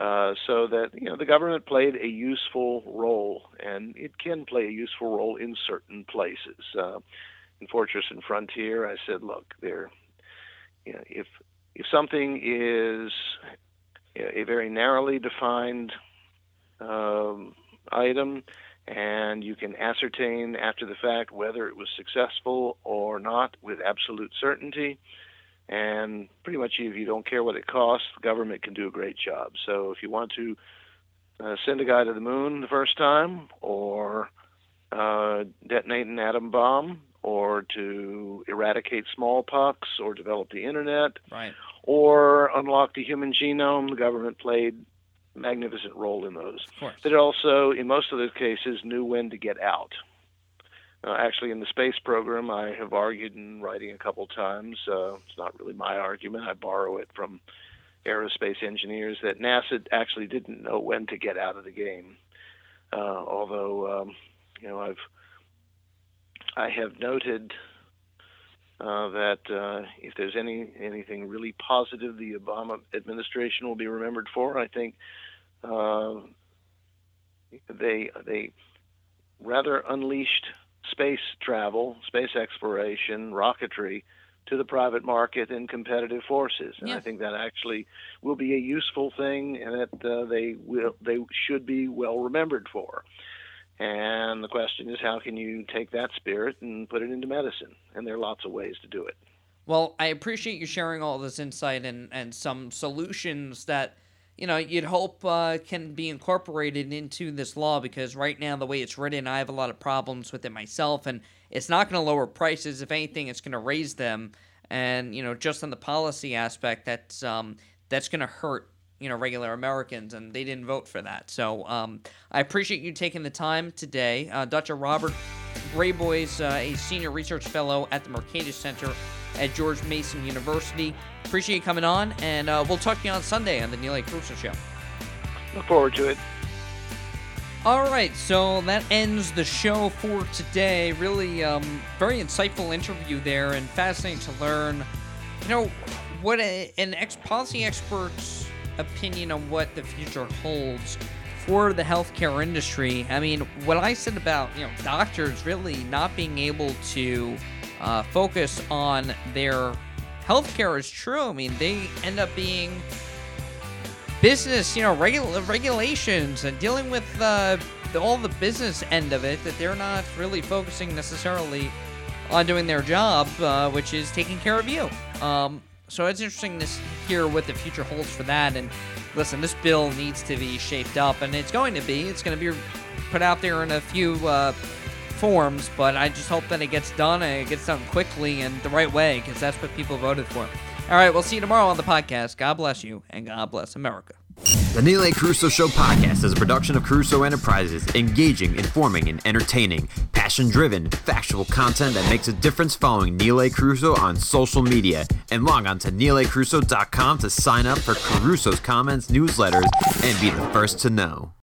M: uh, so that you know the government played a useful role, and it can play a useful role in certain places. Uh, in Fortress and Frontier, I said, look, there, you know, if if something is a very narrowly defined um, item, and you can ascertain after the fact whether it was successful or not with absolute certainty. And pretty much, if you don't care what it costs, the government can do a great job. So, if you want to uh, send a guy to the moon the first time, or uh, detonate an atom bomb, or to eradicate smallpox, or develop the internet,
F: Right.
M: or unlock the human genome, the government played a magnificent role in those. But it also, in most of those cases, knew when to get out. Uh, actually, in the space program, I have argued in writing a couple times. Uh, it's not really my argument. I borrow it from aerospace engineers that NASA actually didn't know when to get out of the game. Uh, although, um, you know, I've I have noted uh, that uh, if there's any anything really positive the Obama administration will be remembered for, I think uh, they they rather unleashed space travel, space exploration, rocketry to the private market and competitive forces, and I think that actually will be a useful thing, and that uh, they will they should be well remembered for. And the question is, how can you take that spirit and put it into medicine? And there are lots of ways to do it.
F: Well, I appreciate you sharing all this insight and, and some solutions that you know, you'd hope uh, can be incorporated into this law because right now, the way it's written, I have a lot of problems with it myself, and it's not going to lower prices. If anything, it's going to raise them. And you know, just on the policy aspect, that's um, that's going to hurt you know regular Americans, and they didn't vote for that. So um, I appreciate you taking the time today, uh, Dr. Robert Graboyes, uh, a senior research fellow at the Mercatus Center at George Mason University. Appreciate you coming on, and uh, we'll talk to you on Sunday on the Neil A. Carousso Show.
M: Look forward to it.
F: All right, so that ends the show for today. Really, um, very insightful interview there, and fascinating to learn. You know, what a, an ex policy expert's opinion on what the future holds for the healthcare industry. I mean, what I said about you know doctors really not being able to uh, focus on their healthcare is true. I mean, they end up being business, you know, regul- regulations and dealing with uh, all the business end of it that they're not really focusing necessarily on doing their job, uh, which is taking care of you. Um, so it's interesting to hear what the future holds for that. And listen, this bill needs to be shaped up, and it's going to be. It's going to be put out there in a few uh, forms, but I just hope that it gets done and it gets done quickly and the right way because that's what people voted for. All right, we'll see you tomorrow on the podcast. God bless you and God bless America.
E: The Neil A. Carousso Show podcast is a production of Carousso Enterprises, engaging, informing, and entertaining, passion driven, factual content that makes a difference following Neil A. Carousso on social media. And log on to neilacarousso.com to sign up for Carousso's comments, newsletters, and be the first to know.